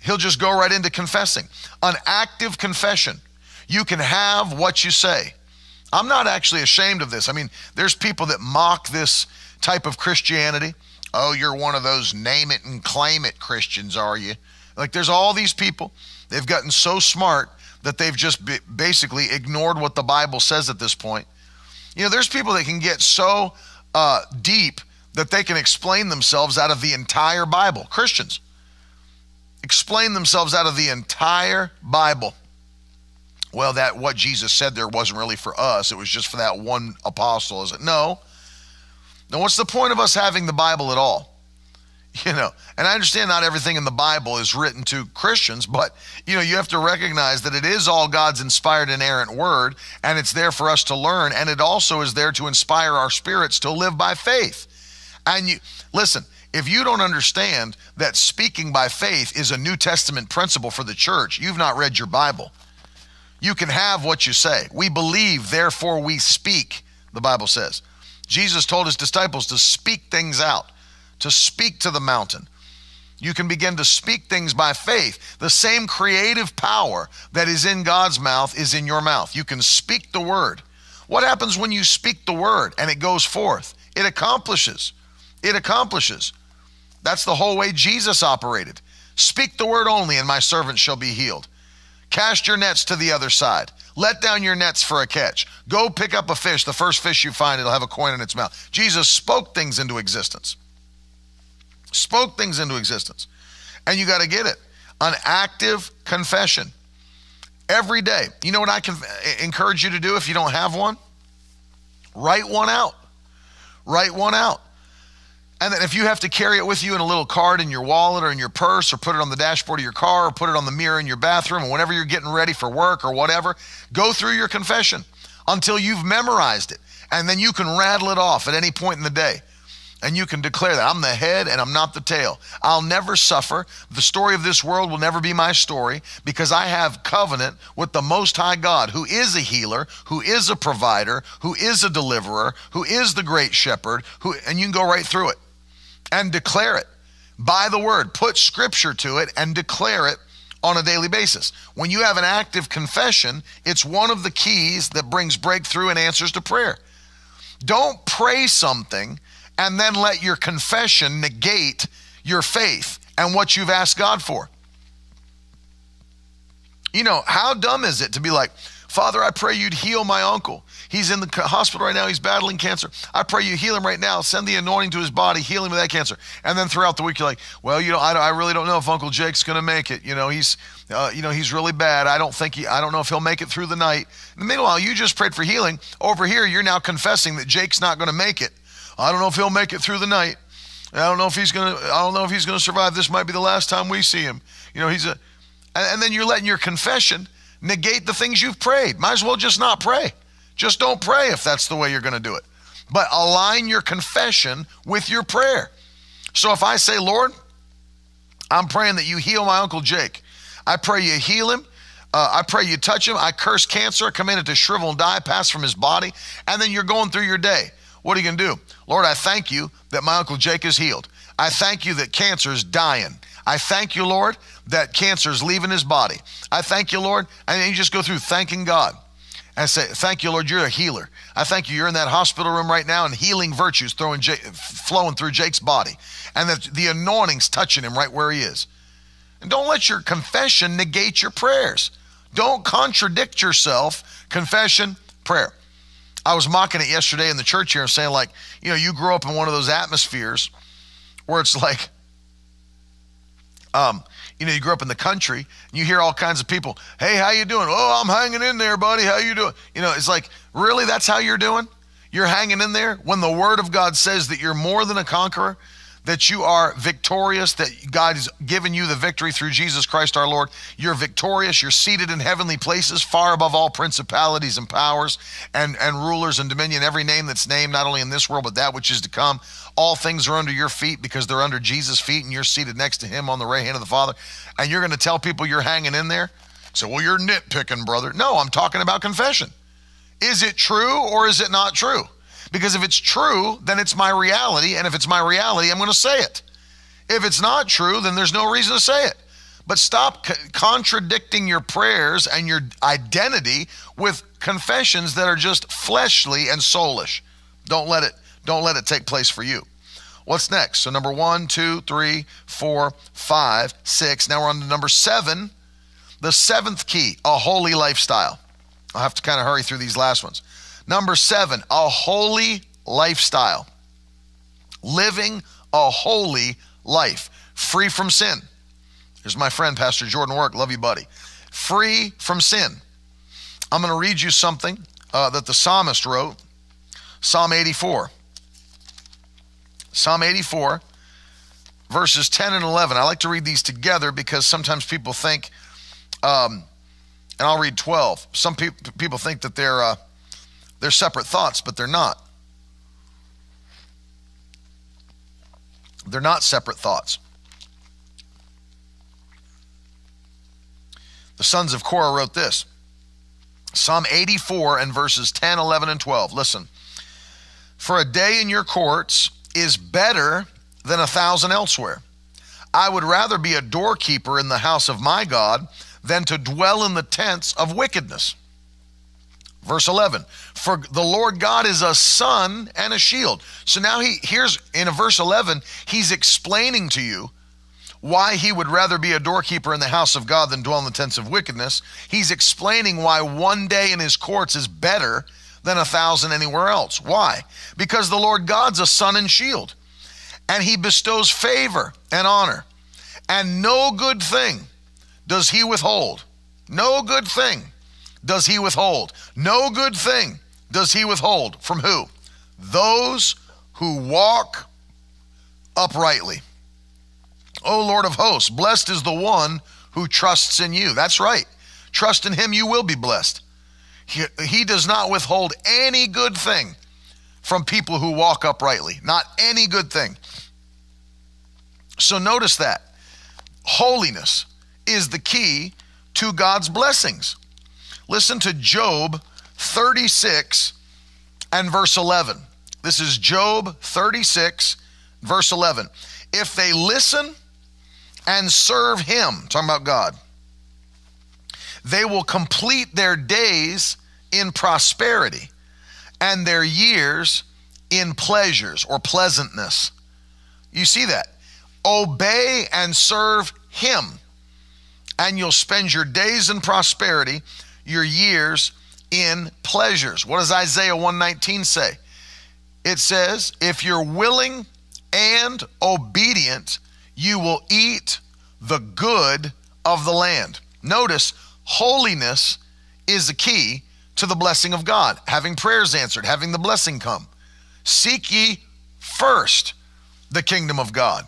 S1: He'll just go right into confessing. An active confession. You can have what you say. I'm not actually ashamed of this. I mean, there's people that mock this type of Christianity. Oh, you're one of those name it and claim it Christians, are you? Like, there's all these people. They've gotten so smart that they've just basically ignored what the Bible says at this point. You know, there's people that can get so uh, deep that they can explain themselves out of the entire Bible. Christians explain themselves out of the entire Bible well, that what Jesus said there wasn't really for us, it was just for that one apostle. Is it? No. Now, what's the point of us having the Bible at all? (laughs) You know, and I understand not everything in the Bible is written to Christians, but you know, you have to recognize that it is all God's inspired inerrant word, and it's there for us to learn, and it also is there to inspire our spirits to live by faith. And you listen, if you don't understand that speaking by faith is a New Testament principle for the church, you've not read your Bible. You can have what you say. We believe, therefore we speak, the Bible says. Jesus told his disciples to speak things out, to speak to the mountain. You can begin to speak things by faith. The same creative power that is in God's mouth is in your mouth. You can speak the word. What happens when you speak the word and it goes forth? It accomplishes. It accomplishes. That's the whole way Jesus operated. Speak the word only, and my servant shall be healed. Cast your nets to the other side. Let down your nets for a catch. Go pick up a fish. The first fish you find, it'll have a coin in its mouth. Jesus spoke things into existence. Spoke things into existence. And you got to get it. An active confession every day. You know what I can eh, encourage you to do if you don't have one? Write one out. Write one out. And then if you have to carry it with you in a little card in your wallet or in your purse or put it on the dashboard of your car or put it on the mirror in your bathroom and whenever you're getting ready for work or whatever, go through your confession until you've memorized it. And then you can rattle it off at any point in the day. And you can declare that I'm the head and I'm not the tail. I'll never suffer. The story of this world will never be my story because I have covenant with the Most High God, who is a healer, who is a provider, who is a deliverer, who is the great shepherd, who, and you can go right through it and declare it by the word. Put scripture to it and declare it on a daily basis. When you have an active confession, it's one of the keys that brings breakthrough and answers to prayer. Don't pray something and then let your confession negate your faith and what you've asked God for. You know, how dumb is it to be like, Father, I pray you'd heal my uncle. He's in the hospital right now. He's battling cancer. I pray you heal him right now. Send the anointing to his body, heal him of that cancer. And then throughout the week, you're like, well, you know, I, I really don't know if Uncle Jake's going to make it. You know, he's, uh, you know, he's really bad. I don't think he, I don't know if he'll make it through the night. And meanwhile, you just prayed for healing. Over here, you're now confessing that Jake's not going to make it. I don't know if he'll make it through the night. I don't know if he's gonna. I don't know if he's gonna survive. This might be the last time we see him. You know, he's a. And, and then you're letting your confession negate the things you've prayed. Might as well just not pray. Just don't pray if that's the way you're going to do it. But align your confession with your prayer. So if I say, Lord, I'm praying that you heal my Uncle Jake. I pray you heal him. Uh, I pray you touch him. I curse cancer, command it to shrivel and die, pass from his body. And then you're going through your day. What are you going to do? Lord, I thank you that my Uncle Jake is healed. I thank you that cancer is dying. I thank you, Lord, that cancer is leaving his body. I thank you, Lord. And you just go through thanking God and say, Thank you, Lord, you're a healer. I thank you, you're in that hospital room right now and healing virtues throwing flowing through Jake's body and that the anointing's touching him right where he is. And don't let your confession negate your prayers. Don't contradict yourself. Confession, prayer. I was mocking it yesterday in the church here and saying, like, you know, you grew up in one of those atmospheres where it's like, um, you know, you grew up in the country and you hear all kinds of people, hey, how you doing? Oh, I'm hanging in there, buddy. How you doing? You know, it's like, really, that's how you're doing? You're hanging in there when the word of God says that you're more than a conqueror, that you are victorious, that God has given you the victory through Jesus Christ our Lord. You're victorious. You're seated in heavenly places, far above all principalities and powers and, and rulers and dominion, every name that's named, not only in this world, but that which is to come. All things are under your feet because they're under Jesus' feet, and you're seated next to him on the right hand of the Father. And you're going to tell people you're hanging in there? So, well, you're nitpicking, brother. No, I'm talking about confession. Is it true or is it not true? Because if it's true, then it's my reality. And if it's my reality, I'm going to say it. If it's not true, then there's no reason to say it. But stop contradicting your prayers and your identity with confessions that are just fleshly and soulish. Don't let it don't let it take place for you. What's next? So number one, two, three, four, five, six. Now we're on to number seven. The seventh key, a holy lifestyle. I'll have to kind of hurry through these last ones. Number seven, a holy lifestyle. Living a holy life, free from sin. Here's my friend, Pastor Jordan Work. Love you, buddy. Free from sin. I'm going to read you something uh, that the psalmist wrote Psalm 84. Psalm 84, verses 10 and 11. I like to read these together because sometimes people think, um, and I'll read 12. Some pe- people think that they're. Uh, they're separate thoughts, but they're not. They're not separate thoughts. The sons of Korah wrote this Psalm 84 and verses 10, 11, and 12. Listen. For a day in your courts is better than a thousand elsewhere. I would rather be a doorkeeper in the house of my God than to dwell in the tents of wickedness. Verse 11, for the Lord God is a sun and a shield. So now he here's in a verse 11, he's explaining to you why he would rather be a doorkeeper in the house of God than dwell in the tents of wickedness. He's explaining why one day in his courts is better than a thousand anywhere else. Why? Because the Lord God's a sun and shield, and he bestows favor and honor, and no good thing does he withhold. No good thing does he withhold. No good thing does he withhold from who? Those who walk uprightly. O Lord of hosts, blessed is the one who trusts in you. That's right. Trust in him, you will be blessed. He, he does not withhold any good thing from people who walk uprightly. Not any good thing. So notice that. Holiness is the key to God's blessings. Listen to Job 36 and verse 11. This is Job 36, verse 11. If they listen and serve him, talking about God, they will complete their days in prosperity and their years in pleasures or pleasantness. You see that? Obey and serve him, and you'll spend your days in prosperity, your years in pleasures. What does Isaiah 119 say? It says, if you're willing and obedient, you will eat the good of the land. Notice, holiness is the key to the blessing of God, having prayers answered, having the blessing come. Seek ye first the kingdom of God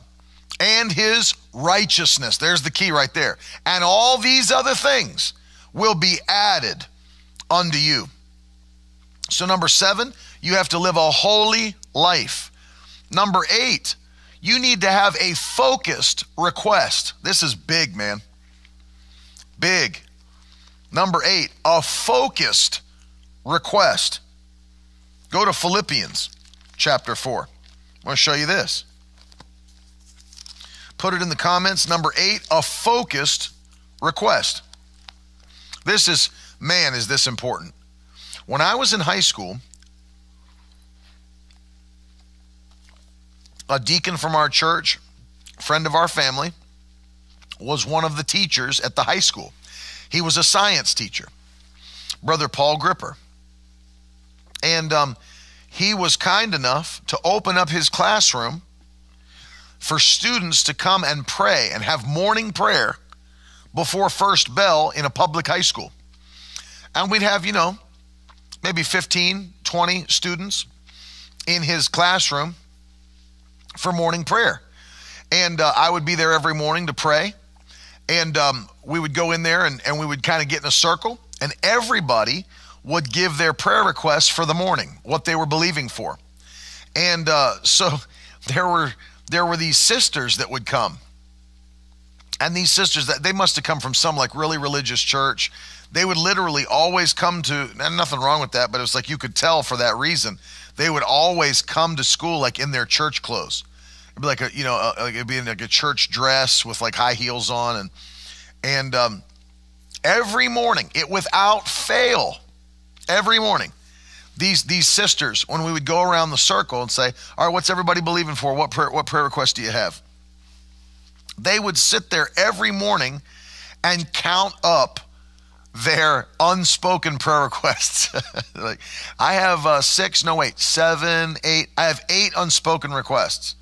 S1: and his righteousness. There's the key right there. And all these other things will be added unto you. So, number seven, you have to live a holy life. Number eight, you need to have a focused request. This is big, man. Big. Number eight, a focused request. Go to Philippians chapter 4. I want to show you this. Put it in the comments. Number eight, a focused request. This is, man, is this important. When I was in high school, a deacon from our church, friend of our family, was one of the teachers at the high school. He was a science teacher, Brother Paul Gripper. And um, he was kind enough to open up his classroom for students to come and pray and have morning prayer before first bell in a public high school. And we'd have, you know, maybe 15, 20 students in his classroom for morning prayer. And uh, I would be there every morning to pray. And um, we would go in there and, and we would kind of get in a circle, and everybody would give their prayer requests for the morning, what they were believing for. And uh, (laughs) so there were there were these sisters that would come. And these sisters that they must have come from some like really religious church. They would literally always come to and nothing wrong with that, but it was like you could tell for that reason. They would always come to school like in their church clothes. It'd be like a you know a, it'd be in like a church dress with like high heels on and and um, every morning it without fail every morning these these sisters when we would go around the circle and say, "All right, what's everybody believing for? What prayer, what prayer request do you have?" They would sit there every morning and count up their unspoken prayer requests. (laughs) like, I have uh, six, no wait, seven, eight. I have eight unspoken requests,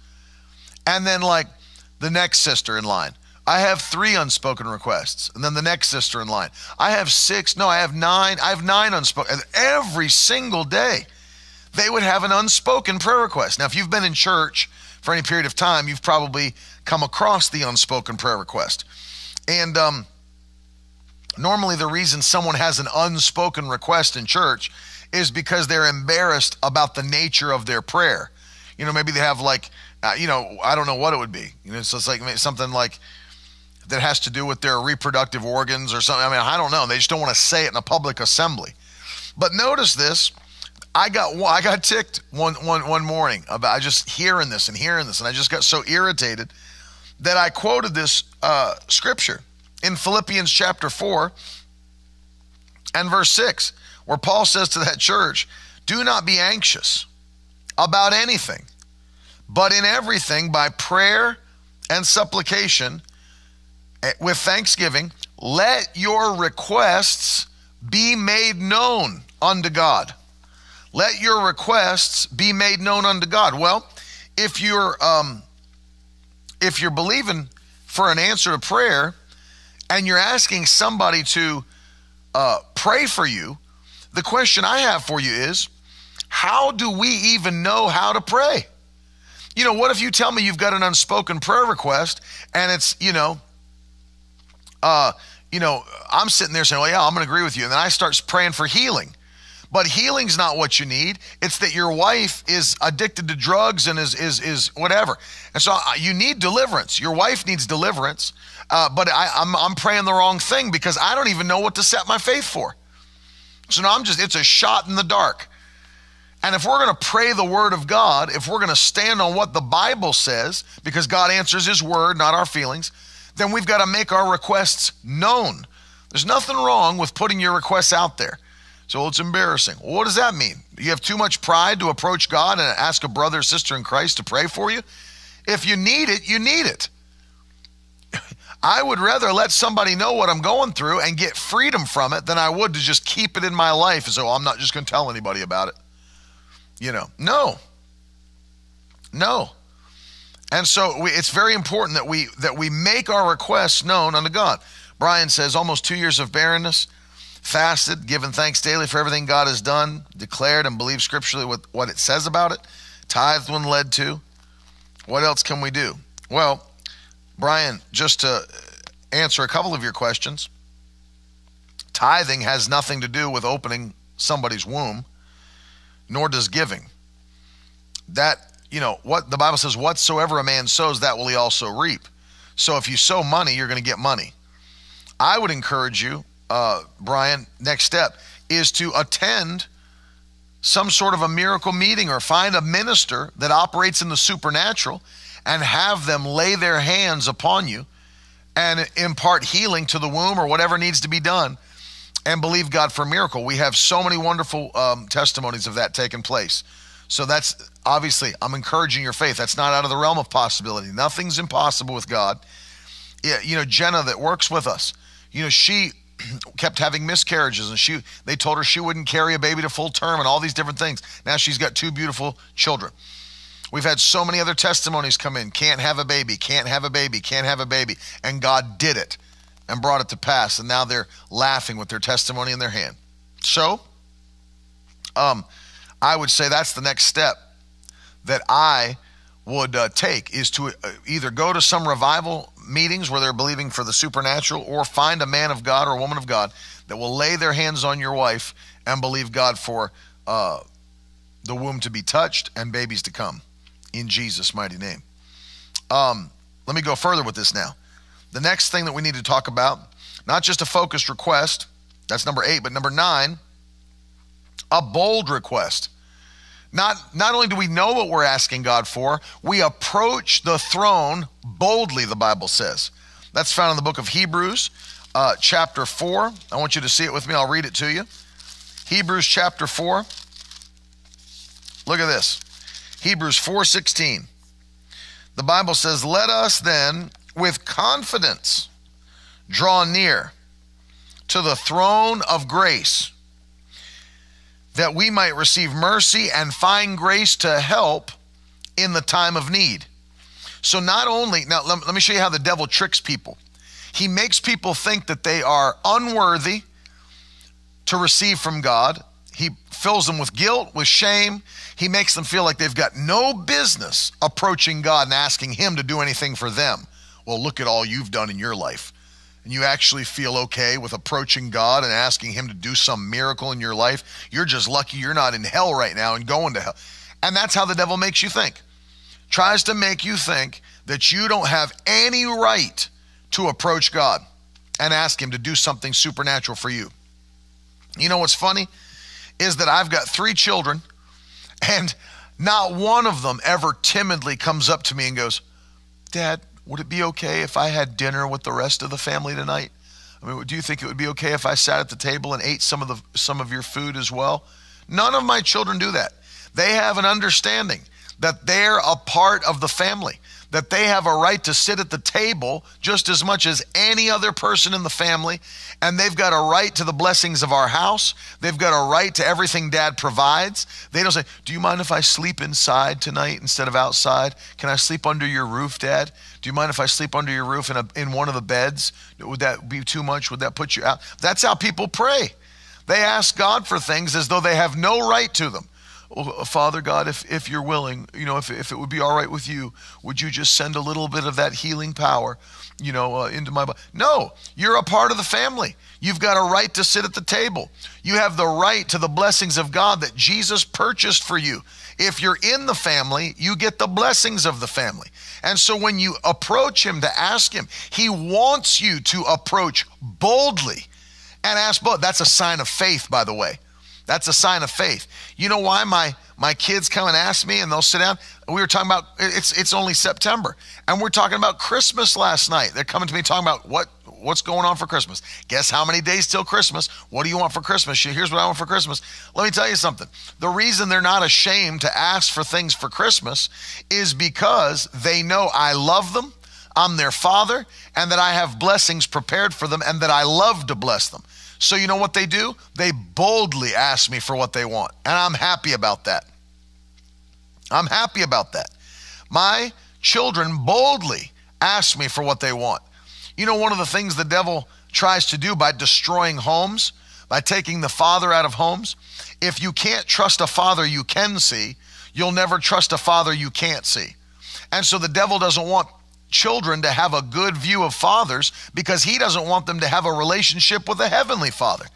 S1: and then like the next sister in line. I have three unspoken requests. And then the next sister in line. I have six. No, I have nine. I have nine unspoken. Every single day, they would have an unspoken prayer request. Now, if you've been in church for any period of time, you've probably come across the unspoken prayer request. And um, normally, the reason someone has an unspoken request in church is because they're embarrassed about the nature of their prayer. You know, maybe they have like, uh, you know, I don't know what it would be. You know, so it's like something like, that has to do with their reproductive organs or something. I mean, I don't know. They just don't want to say it in a public assembly. But notice this. I got I got ticked one one one morning about just hearing this and hearing this, and I just got so irritated that I quoted this uh, scripture in Philippians chapter four and verse six, where Paul says to that church, "Do not be anxious about anything, but in everything by prayer and supplication." Eh, with thanksgiving, let your requests be made known unto God. Let your requests be made known unto God. Well, if you're um, if you're believing for an answer to prayer, and you're asking somebody to uh, pray for you, the question I have for you is, how do we even know how to pray? You know, what if you tell me you've got an unspoken prayer request and it's, you know, uh, you know, I'm sitting there saying, well, yeah, I'm going to agree with you. And then I start praying for healing. But healing's not what you need. It's that your wife is addicted to drugs and is is is whatever. And so uh, you need deliverance. Your wife needs deliverance. Uh, but I, I'm I'm praying the wrong thing because I don't even know what to set my faith for. So now I'm just it's a shot in the dark. And if we're going to pray the word of God, if we're going to stand on what the Bible says, because God answers his word, not our feelings, then we've got to make our requests known. There's nothing wrong with putting your requests out there. So it's embarrassing. What does that mean? You have too much pride to approach God and ask a brother or sister in Christ to pray for you? If you need it, you need it. (laughs) I would rather let somebody know what I'm going through and get freedom from it than I would to just keep it in my life and say, I'm not just going to tell anybody about it. You know, no. No. And so we, it's very important that we that we make our requests known unto God. Brian says almost two years of barrenness, fasted, given thanks daily for everything God has done, declared and believed scripturally what, what it says about it, tithed when led to. What else can we do? Well, Brian, just to answer a couple of your questions, tithing has nothing to do with opening somebody's womb, nor does giving. That, you know, what the Bible says, whatsoever a man sows, that will he also reap. So if you sow money, you're going to get money. I would encourage you, uh, Brian, next step is to attend some sort of a miracle meeting or find a minister that operates in the supernatural and have them lay their hands upon you and impart healing to the womb or whatever needs to be done and believe God for a miracle. We have so many wonderful um, testimonies of that taking place. So that's obviously, I'm encouraging your faith. That's not out of the realm of possibility. Nothing's impossible with God. Yeah, you know, Jenna that works with us, you know, she (clears throat) kept having miscarriages and she they told her she wouldn't carry a baby to full term and all these different things. Now she's got two beautiful children. We've had so many other testimonies come in. Can't have a baby, can't have a baby, can't have a baby. And God did it and brought it to pass. And now they're laughing with their testimony in their hand. So, um, I would say that's the next step that I would uh, take is to uh, either go to some revival meetings where they're believing for the supernatural or find a man of God or a woman of God that will lay their hands on your wife and believe God for uh, the womb to be touched and babies to come in Jesus' mighty name. Um, let me go further with this now. The next thing that we need to talk about, not just a focused request, that's number eight, but number nine, a bold request. Not, not only do we know what we're asking God for, we approach the throne boldly, the Bible says. That's found in the book of Hebrews, uh, chapter 4. I want you to see it with me. I'll read it to you. Hebrews chapter 4. Look at this. Hebrews 4:16. The Bible says, "Let us then with confidence draw near to the throne of grace, that we might receive mercy and find grace to help in the time of need." So not only now let, let me show you how the devil tricks people. He makes people think that they are unworthy to receive from God. He fills them with guilt, with shame. He makes them feel like they've got no business approaching God and asking Him to do anything for them. Well, look at all you've done in your life. And you actually feel okay with approaching God and asking Him to do some miracle in your life. You're just lucky you're not in hell right now and going to hell. And that's how the devil makes you think. Tries to make you think that you don't have any right to approach God and ask Him to do something supernatural for you. You know what's funny? Is that I've got three children and not one of them ever timidly comes up to me and goes, Dad, would it be okay if I had dinner with the rest of the family tonight? I mean, do you think it would be okay if I sat at the table and ate some of the some of your food as well? None of my children do that. They have an understanding that they're a part of the family that they have a right to sit at the table just as much as any other person in the family. And they've got a right to the blessings of our house. They've got a right to everything dad provides. They don't say, Do you mind if I sleep inside tonight instead of outside? Can I sleep under your roof, dad? Do you mind if I sleep under your roof in, a, in one of the beds? Would that be too much? Would that put you out? That's how people pray. They ask God for things as though they have no right to them. Oh, Father God, if, if you're willing, you know, if, if it would be all right with you, would you just send a little bit of that healing power, you know, uh, into my body? No, you're a part of the family. You've got a right to sit at the table. You have the right to the blessings of God that Jesus purchased for you. If you're in the family, you get the blessings of the family. And so when you approach Him to ask Him, He wants you to approach boldly and ask both. That's a sign of faith, by the way. That's a sign of faith. You know why my my kids come and ask me and they'll sit down. We were talking about it's it's only September and we're talking about Christmas last night. They're coming to me talking about what what's going on for Christmas. Guess how many days till Christmas? What do you want for Christmas? Here's what I want for Christmas. Let me tell you something. The reason they're not ashamed to ask for things for Christmas is because they know I love them. I'm their father and that I have blessings prepared for them and that I love to bless them. So, you know what they do? They boldly ask me for what they want. And I'm happy about that. I'm happy about that. My children boldly ask me for what they want. You know, one of the things the devil tries to do by destroying homes, by taking the father out of homes, if you can't trust a father you can see, You'll never trust a father you can't see. And so the devil doesn't want children to have a good view of fathers because he doesn't want them to have a relationship with a heavenly father.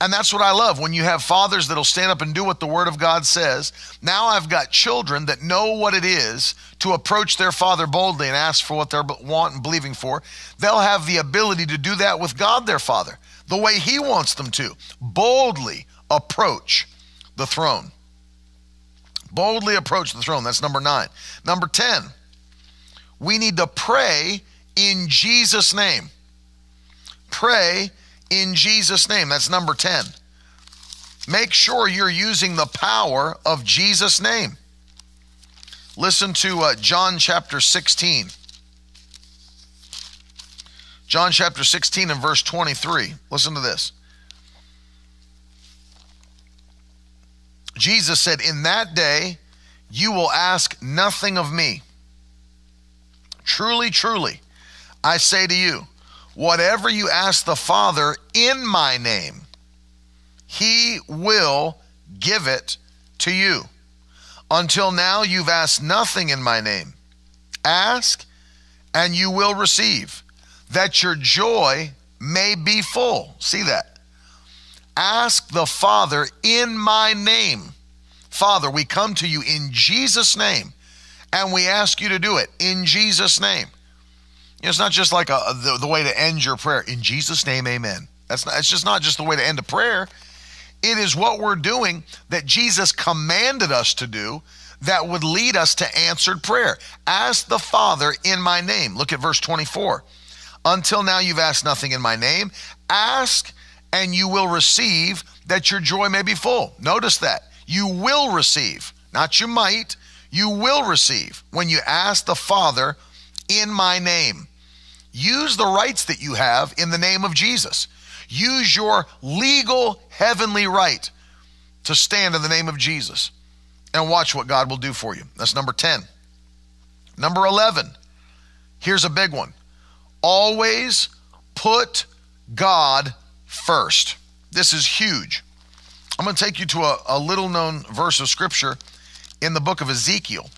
S1: And that's what I love when you have fathers that'll stand up and do what the Word of God says. Now I've got children that know what it is to approach their father boldly and ask for what they're wanting believing for. They'll have the ability to do that with God, their father, the way He wants them to. Boldly approach the throne. Boldly approach the throne. That's number nine. Number 10, we need to pray in Jesus' name. Pray in Jesus' name. That's number 10. Make sure you're using the power of Jesus' name. Listen to uh, John chapter 16. John chapter 16 and verse 23. Listen to this. Jesus said, In that day you will ask nothing of me. Truly, truly, I say to you, Whatever you ask the Father in my name, he will give it to you. Until now, you've asked nothing in my name. Ask, and you will receive, that your joy may be full. See that? Ask the Father in my name. Father, we come to you in Jesus' name, and we ask you to do it in Jesus' name know, it's not just like a, the, the way to end your prayer. In Jesus' name, amen. That's not, it's just not just the way to end a prayer. It is what we're doing that Jesus commanded us to do that would lead us to answered prayer. Ask the Father in my name. Look at verse 24. Until now, you've asked nothing in my name. Ask and you will receive that your joy may be full. Notice that. You will receive, not you might. You will receive when you ask the Father in my name. Use the rights that you have in the name of Jesus. Use your legal heavenly right to stand in the name of Jesus and watch what God will do for you. That's number 10. Number 11, here's a big one. Always put God first. This is huge. I'm going to take you to a, a little known verse of scripture in the book of Ezekiel.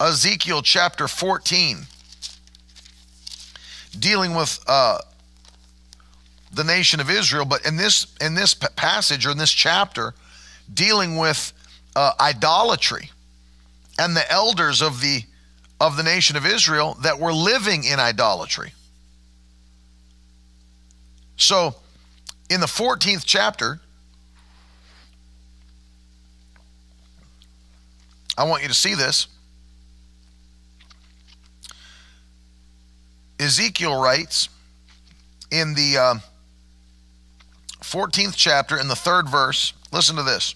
S1: Ezekiel chapter 14 dealing with uh, the nation of Israel, but in this in this passage or in this chapter, dealing with uh, idolatry and the elders of the of the nation of Israel that were living in idolatry. So, in the 14th chapter, I want you to see this. Ezekiel writes in the uh, 14th chapter, in the third verse, listen to this.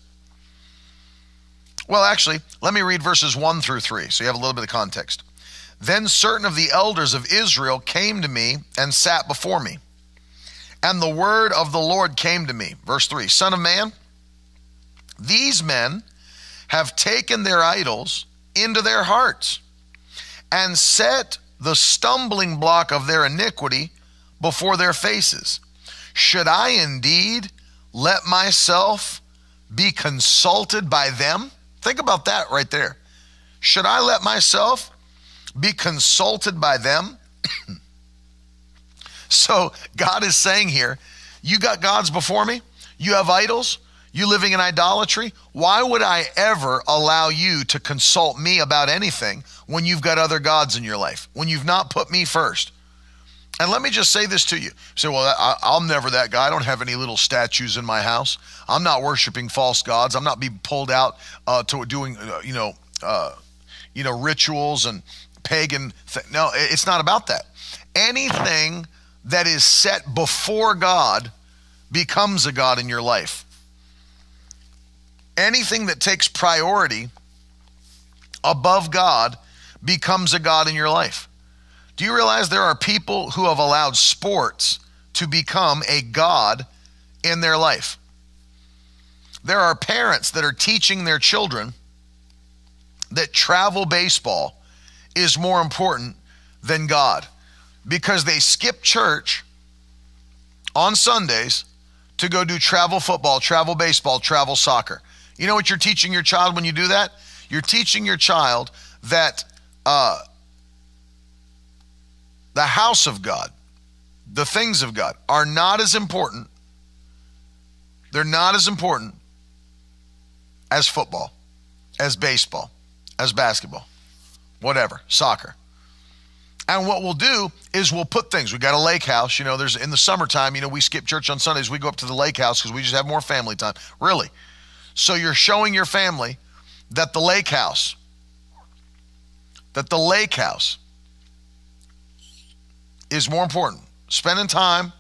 S1: Well, actually, let me read verses 1 through 3 so you have a little bit of context. Then certain of the elders of Israel came to me and sat before me. And the word of the Lord came to me. Verse 3 Son of man, these men have taken their idols into their hearts and set the stumbling block of their iniquity before their faces. Should I indeed let myself be consulted by them? Think about that right there. Should I let myself be consulted by them? (clears throat) so God is saying here, you got gods before me, you have idols, you living in idolatry. Why would I ever allow you to consult me about anything when you've got other gods in your life, when you've not put me first? And let me just say this to you. say, well, I, am never that guy. I don't have any little statues in my house. I'm not worshiping false gods. I'm not being pulled out uh, to doing, uh, you know, uh, you know, rituals and pagan. No, it's not about that. Anything that is set before God becomes a god in your life anything that takes priority above God becomes a God in your life. Do you realize there are people who have allowed sports to become a God in their life? There are parents that are teaching their children that travel baseball is more important than God because they skip church on Sundays to go do travel football, travel baseball, travel soccer. You know what you're teaching your child when you do that? You're teaching your child that uh, the house of God, the things of God, are not as important. They're not as important as football, as baseball, as basketball, whatever, soccer. And what we'll do is we'll put things. We got a lake house. You know, there's in the summertime. You know, we skip church on Sundays. We go up to the lake house because we just have more family time. Really. So you're showing your family that the lake house, that the lake house is more important. Spending time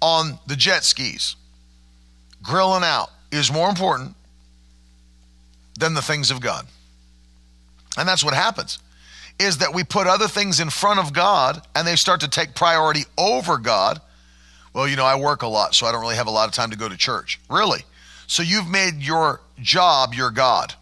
S1: on the jet skis, grilling out is more important than the things of God. And that's what happens is that we put other things in front of God and they start to take priority over God. Well, you know, I work a lot, so I don't really have a lot of time to go to church. Really? So you've made your job your God.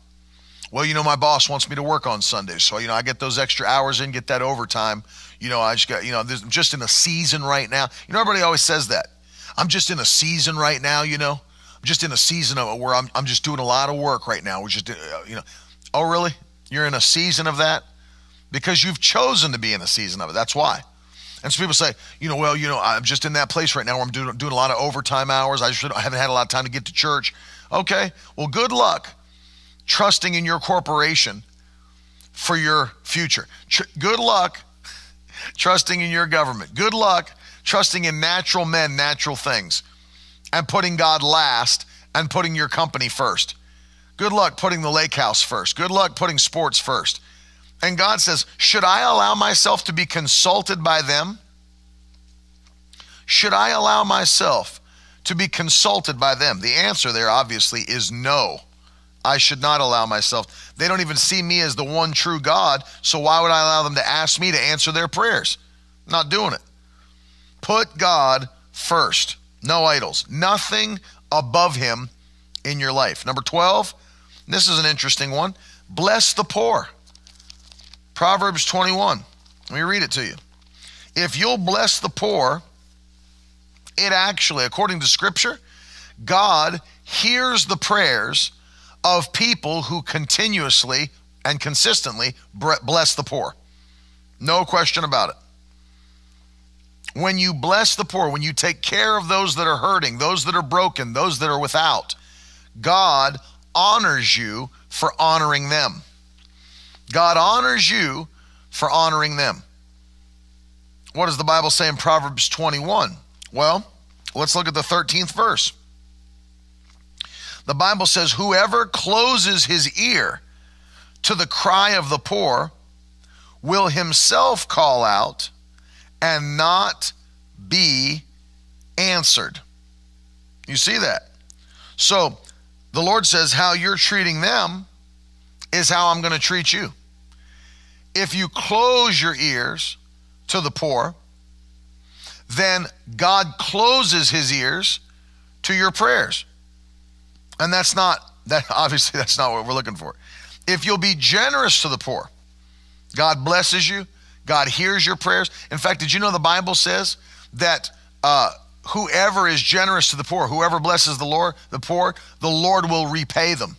S1: Well, you know, my boss wants me to work on Sundays, so you know, I get those extra hours in, get that overtime. You know, I just got, you know, I'm just in a season right now. You know, everybody always says that. I'm just in a season right now, you know. I'm just in a season of where I'm, I'm just doing a lot of work right now. We're just, uh, you know, oh, really? You're in a season of that? because you've chosen to be in a season of it. That's why. And so people say, you know, well, you know, I'm just in that place right now where I'm doing, doing a lot of overtime hours. I, I haven't had a lot of time to get to church. Okay, well, good luck trusting in your corporation for your future. Tr- good luck (laughs) trusting in your government. Good luck trusting in natural men, natural things, and putting God last and putting your company first. Good luck putting the lake house first. Good luck putting sports first. And God says, Should I allow myself to be consulted by them? Should I allow myself to be consulted by them? The answer there obviously is no. I should not allow myself. They don't even see me as the one true God, so why would I allow them to ask me to answer their prayers? I'm not doing it. Put God first. No idols. Nothing above him in your life. Number 12, this is an interesting one. Bless the poor. Proverbs 21. Let me read it to you. If you'll bless the poor, it actually, according to scripture, God hears the prayers of people who continuously and consistently bless the poor. No question about it. When you bless the poor, when you take care of those that are hurting, those that are broken, those that are without, God honors you for honoring them. God honors you for honoring them. What does the Bible say in Proverbs 21? Well, let's look at the 13th verse. The Bible says, Whoever closes his ear to the cry of the poor will himself call out and not be answered. You see that? So the Lord says, How you're treating them is how I'm going to treat you if you close your ears to the poor, then God closes his ears to your prayers. And that's not that (laughs) obviously that's not what we're looking for. If you'll be generous to the poor, God blesses you. God hears your prayers. In fact, did you know the Bible says that uh, whoever is generous to the poor, whoever blesses the Lord, the poor, the Lord will repay them.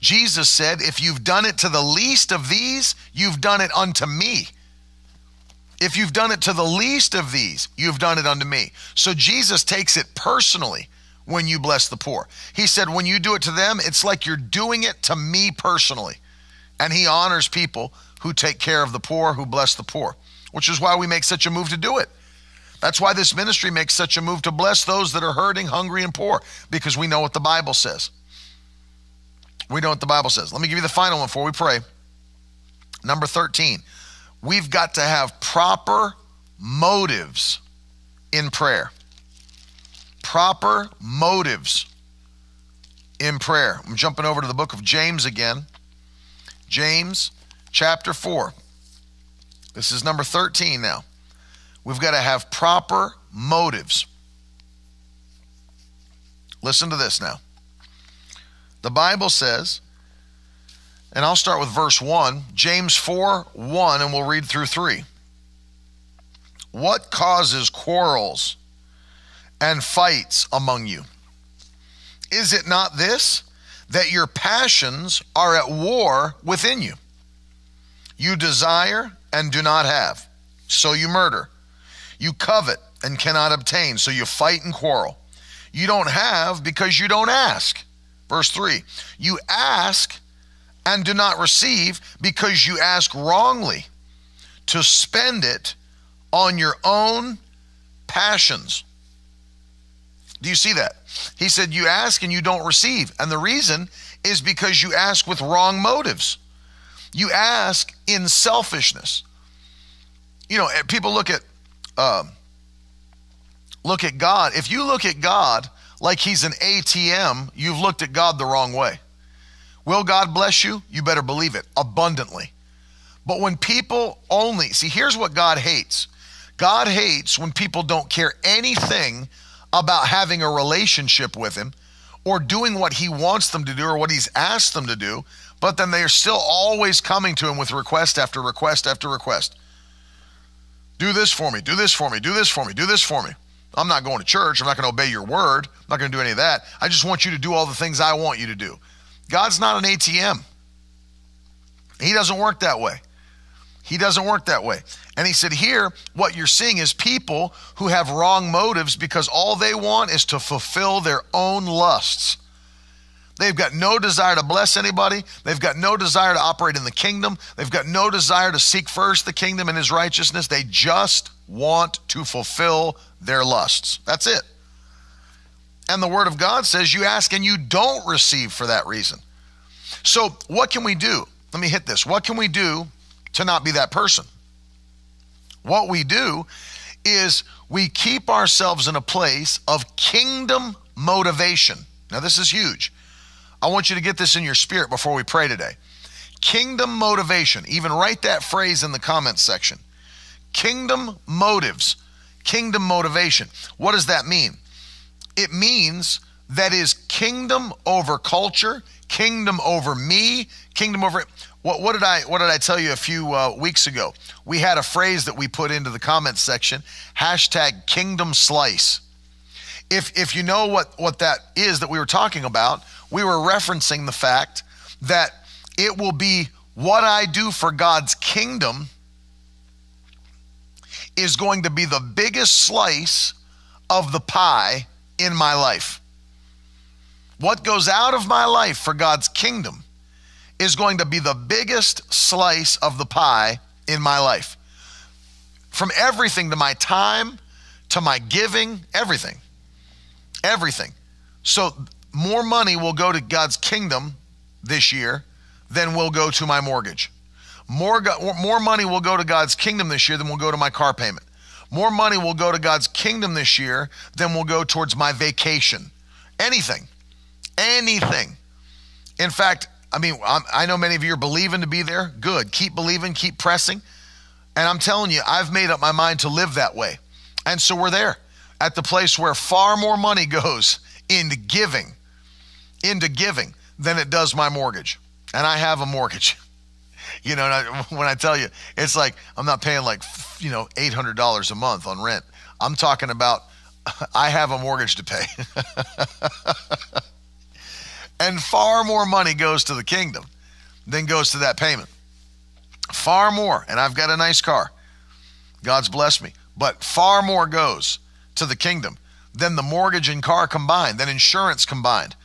S1: Jesus said, If you've done it to the least of these, you've done it unto me. If you've done it to the least of these, you've done it unto me. So Jesus takes it personally when you bless the poor. He said, When you do it to them, it's like you're doing it to me personally. And he honors people who take care of the poor, who bless the poor, which is why we make such a move to do it. That's why this ministry makes such a move to bless those that are hurting, hungry, and poor, because we know what the Bible says. We know what the Bible says. Let me give you the final one before we pray. Number 13, we've got to have proper motives in prayer. Proper motives in prayer. I'm jumping over to the book of James again. James chapter 4. This is number 13 now. We've got to have proper motives. Listen to this now. The Bible says, and I'll start with verse 1, James 4 1, and we'll read through 3. What causes quarrels and fights among you? Is it not this, that your passions are at war within you. You desire and do not have, so you murder. You covet and cannot obtain, so you fight and quarrel. You don't have because you don't ask. Verse 3 You ask and do not receive because you ask wrongly to spend it on your own passions. Do you see that? He said, You ask and you don't receive. And the reason is because you ask with wrong motives. You ask in selfishness. You know, eh, people look at um, look at God. If you look at God like He's an ATM, you've looked at God the wrong way. Will God bless you? You better believe it abundantly. But when people only see, here's what God hates God hates when people don't care anything about having a relationship with Him or doing what He wants them to do or what He's asked them to do, but then they are still always coming to Him with request after request after request. Do this for me, do this for me, do this for me, do this for me. I'm not going to church. I'm not going to obey your word. I'm not going to do any of that. I just want you to do all the things I want you to do. God's not an ATM. He doesn't work that way. He doesn't work that way. And he said, Here, what you're seeing is people who have wrong motives because all they want is to fulfill their own lusts. They've got no desire to bless anybody. They've got no desire to operate in the kingdom. They've got no desire to seek first the kingdom and his righteousness. They just want to fulfill their lusts. That's it. And the word of God says you ask and you don't receive for that reason. So, what can we do? Let me hit this. What can we do to not be that person? What we do is we keep ourselves in a place of kingdom motivation. Now, this is huge. I want you to get this in your spirit before we pray today. Kingdom motivation. Even write that phrase in the comments section. Kingdom motives, kingdom motivation. What does that mean? It means that is kingdom over culture, kingdom over me, kingdom over what, what did I what did I tell you a few uh, weeks ago? We had a phrase that we put into the comments section, hashtag kingdom slice. If if you know what what that is that we were talking about, we were referencing the fact that it will be what I do for God's kingdom is going to be the biggest slice of the pie in my life. What goes out of my life for God's kingdom is going to be the biggest slice of the pie in my life. From everything to my time, to my giving, everything. Everything. So, more money will go to God's kingdom this year than will go to my mortgage. More, more money will go to God's kingdom this year than will go to my car payment. More money will go to God's kingdom this year than will go towards my vacation. Anything. Anything. In fact, I mean, I'm, i know many of you are believing to be there. Good. Keep believing, keep pressing. And I'm telling you, I've made up my mind to live that way. And so we're there at the place where far more money (laughs) goes into giving, into giving than it does my mortgage. And I have a mortgage. (laughs) You know, (laughs) when I tell you, it's like I'm not paying like, you know, $800 a month on rent. I'm talking about (laughs) I have a mortgage to pay. (laughs) and far more money goes to the kingdom than goes to that payment. Far more. And I've got a nice car. God's blessed me. But far more goes to the kingdom than the mortgage and car combined, than insurance combined.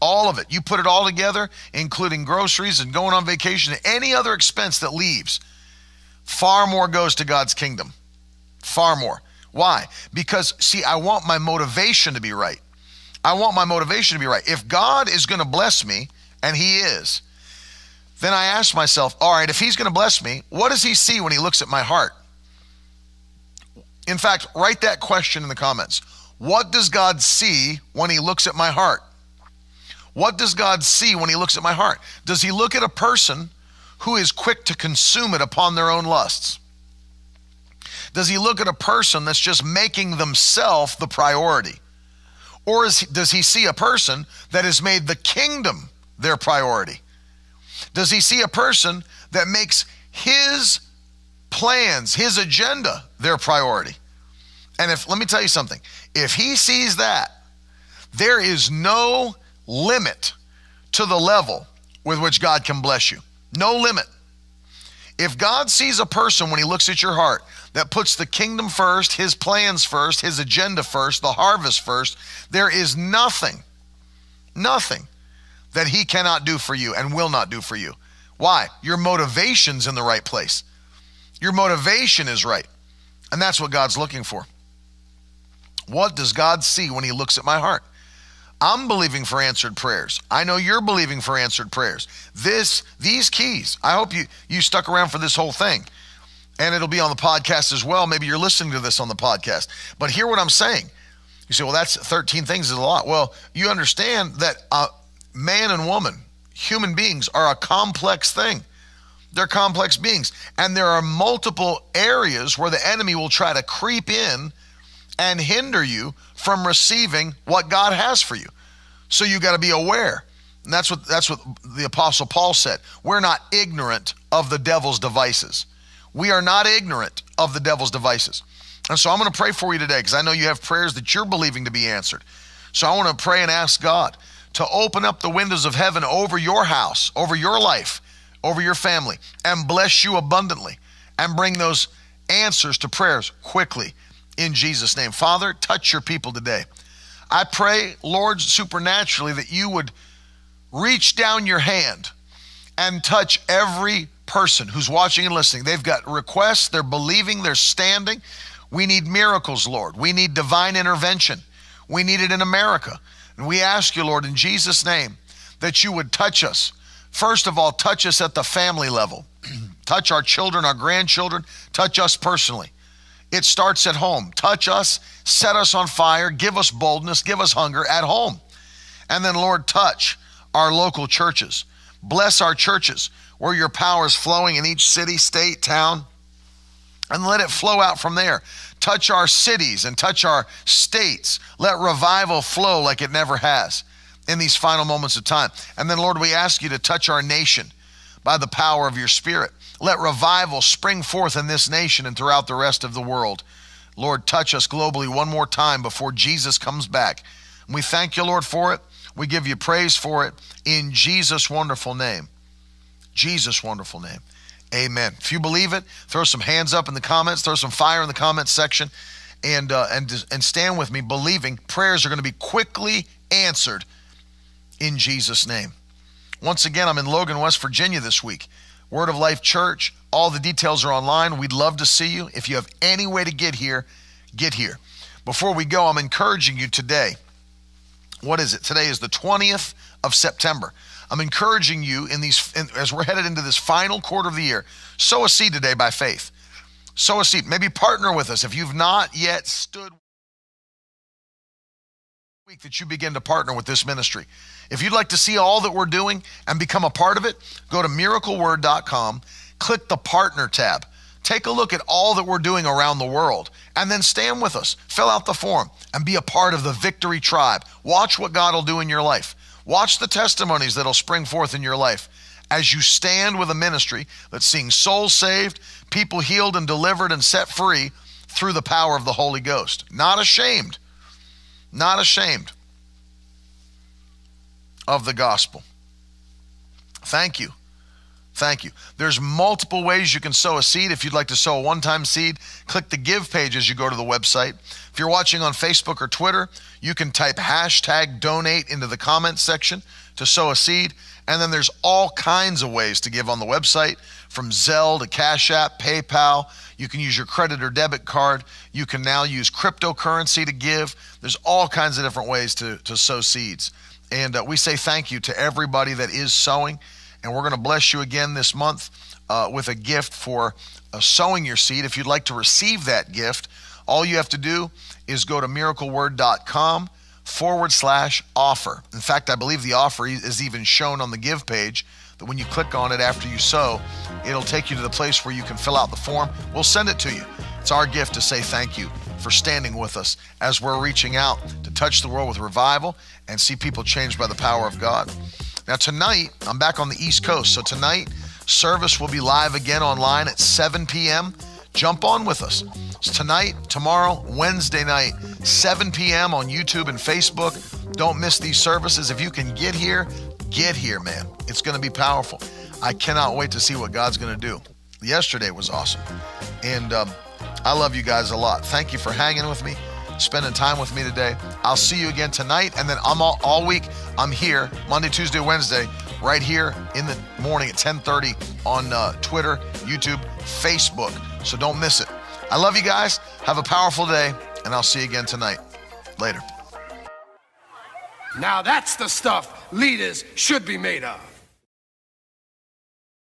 S1: All of it. You put it all together, including groceries and going on vacation, any other expense that leaves, far more goes to God's kingdom. Far more. Why? Because, see, I want my motivation to be right. I want my motivation to be right. If God is going to bless me, and He is, then I ask myself, all right, if He's going to bless me, what does He see when He looks at my heart? In fact, write that question in the comments. What does God see when He looks at my heart? What does God see when He looks at my heart? Does He look at a person who is quick to consume it upon their own lusts? Does He look at a person that's just making themselves the priority? Or is, does He see a person that has made the kingdom their priority? Does He see a person that makes His plans, His agenda their priority? And if, let me tell you something, if He sees that, there is no limit to the level with which God can bless you. No limit. If God sees a person when he looks at your heart that puts the kingdom first, his plans first, his agenda first, the harvest first, there is nothing, nothing that he cannot do for you and will not do for you. Why? Your motivation's in the right place. Your motivation is right. And that's what God's looking for. What does God see when he looks at my heart? I'm believing for answered prayers. I know you're believing for answered prayers. This these keys. I hope you you stuck around for this whole thing. And it'll be on the podcast as well. Maybe you're listening to this on the podcast. But hear what I'm saying. You say, "Well, that's 13 things is a lot." Well, you understand that uh, man and woman, human beings are a complex thing. They're complex beings, and there are multiple areas where the enemy will try to creep in and hinder you from receiving what God has for you. So you got to be aware. And that's what that's what the apostle Paul said. We're not ignorant of the devil's devices. We are not ignorant of the devil's devices. And so I'm going to pray for you today because I know you have prayers that you're believing to be answered. So I want to pray and ask God to open up the windows of heaven over your house, over your life, over your family, and bless you abundantly and bring those answers to prayers quickly in Jesus' name. Father, touch your people today. I pray, Lord, supernaturally that you would reach down your hand and touch every person who's watching and listening. They've got requests, they're believing, they're standing. We need miracles, Lord. We need divine intervention. We need it in America. And we ask you, Lord, in Jesus' name, that you would touch us. First of all, touch us at the family level. (clears throat) touch our children, our grandchildren, touch us personally. It starts at home. Touch us, set us on fire, give us boldness, give us hunger at home. And then, Lord, touch our local churches. Bless our churches where your power is flowing in each city, state, town, and let it flow out from there. Touch our cities and touch our states. Let revival flow like it never has in these final moments of time. And then, Lord, we ask you to touch our nation by the power of your Spirit. Let revival spring forth in this nation and throughout the rest of the world. Lord, touch us globally one more time before Jesus comes back. We thank you, Lord, for it. We give you praise for it in Jesus' wonderful name. Jesus' wonderful name. Amen. If you believe it, throw some hands up in the comments, throw some fire in the comments section, and uh, and and stand with me, believing prayers are going to be quickly answered in Jesus' name. Once again, I'm in Logan, West Virginia this week. Word of Life Church. All the details are online. We'd love to see you. If you have any way to get here, get here. Before we go, I'm encouraging you today. What is it? Today is the 20th of September. I'm encouraging you in these in, as we're headed into this final quarter of the year. Sow a seed today by faith. Sow a seed. Maybe partner with us if you've not yet stood week that you begin to partner with this ministry. If you'd like to see all that we're doing and become a part of it, go to miracleword.com, click the partner tab. Take a look at all that we're doing around the world and then stand with us. Fill out the form and be a part of the victory tribe. Watch what God will do in your life. Watch the testimonies that'll spring forth in your life as you stand with a ministry that's seeing souls saved, people healed and delivered and set free through the power of the Holy Ghost. Not ashamed not ashamed of the gospel. Thank you. Thank you. There's multiple ways you can sow a seed. If you'd like to sow a one time seed, click the give page as you go to the website. If you're watching on Facebook or Twitter, you can type hashtag donate into the comments section to sow a seed. And then there's all kinds of ways to give on the website from Zelle to Cash App, PayPal. You can use your credit or debit card. You can now use cryptocurrency to give. There's all kinds of different ways to, to sow seeds. And uh, we say thank you to everybody that is sowing. And we're going to bless you again this month uh, with a gift for uh, sowing your seed. If you'd like to receive that gift, all you have to do is go to miracleword.com forward slash offer. In fact, I believe the offer is even shown on the give page that when you click on it after you sow, it'll take you to the place where you can fill out the form. We'll send it to you. It's our gift to say thank you for standing with us as we're reaching out to touch the world with revival and see people changed by the power of God. Now, tonight, I'm back on the East Coast. So, tonight, service will be live again online at 7 p.m. Jump on with us. It's tonight, tomorrow, Wednesday night, 7 p.m. on YouTube and Facebook. Don't miss these services. If you can get here, Get here, man. It's going to be powerful. I cannot wait to see what God's going to do. Yesterday was awesome. And um, I love you guys a lot. Thank you for hanging with me, spending time with me today. I'll see you again tonight. And then I'm all, all week, I'm here Monday, Tuesday, Wednesday, right here in the morning at 1030 on uh, Twitter, YouTube, Facebook. So don't miss it. I love you guys. Have a powerful day, and I'll see you again tonight. Later.
S2: Now that's the stuff leaders should be made of.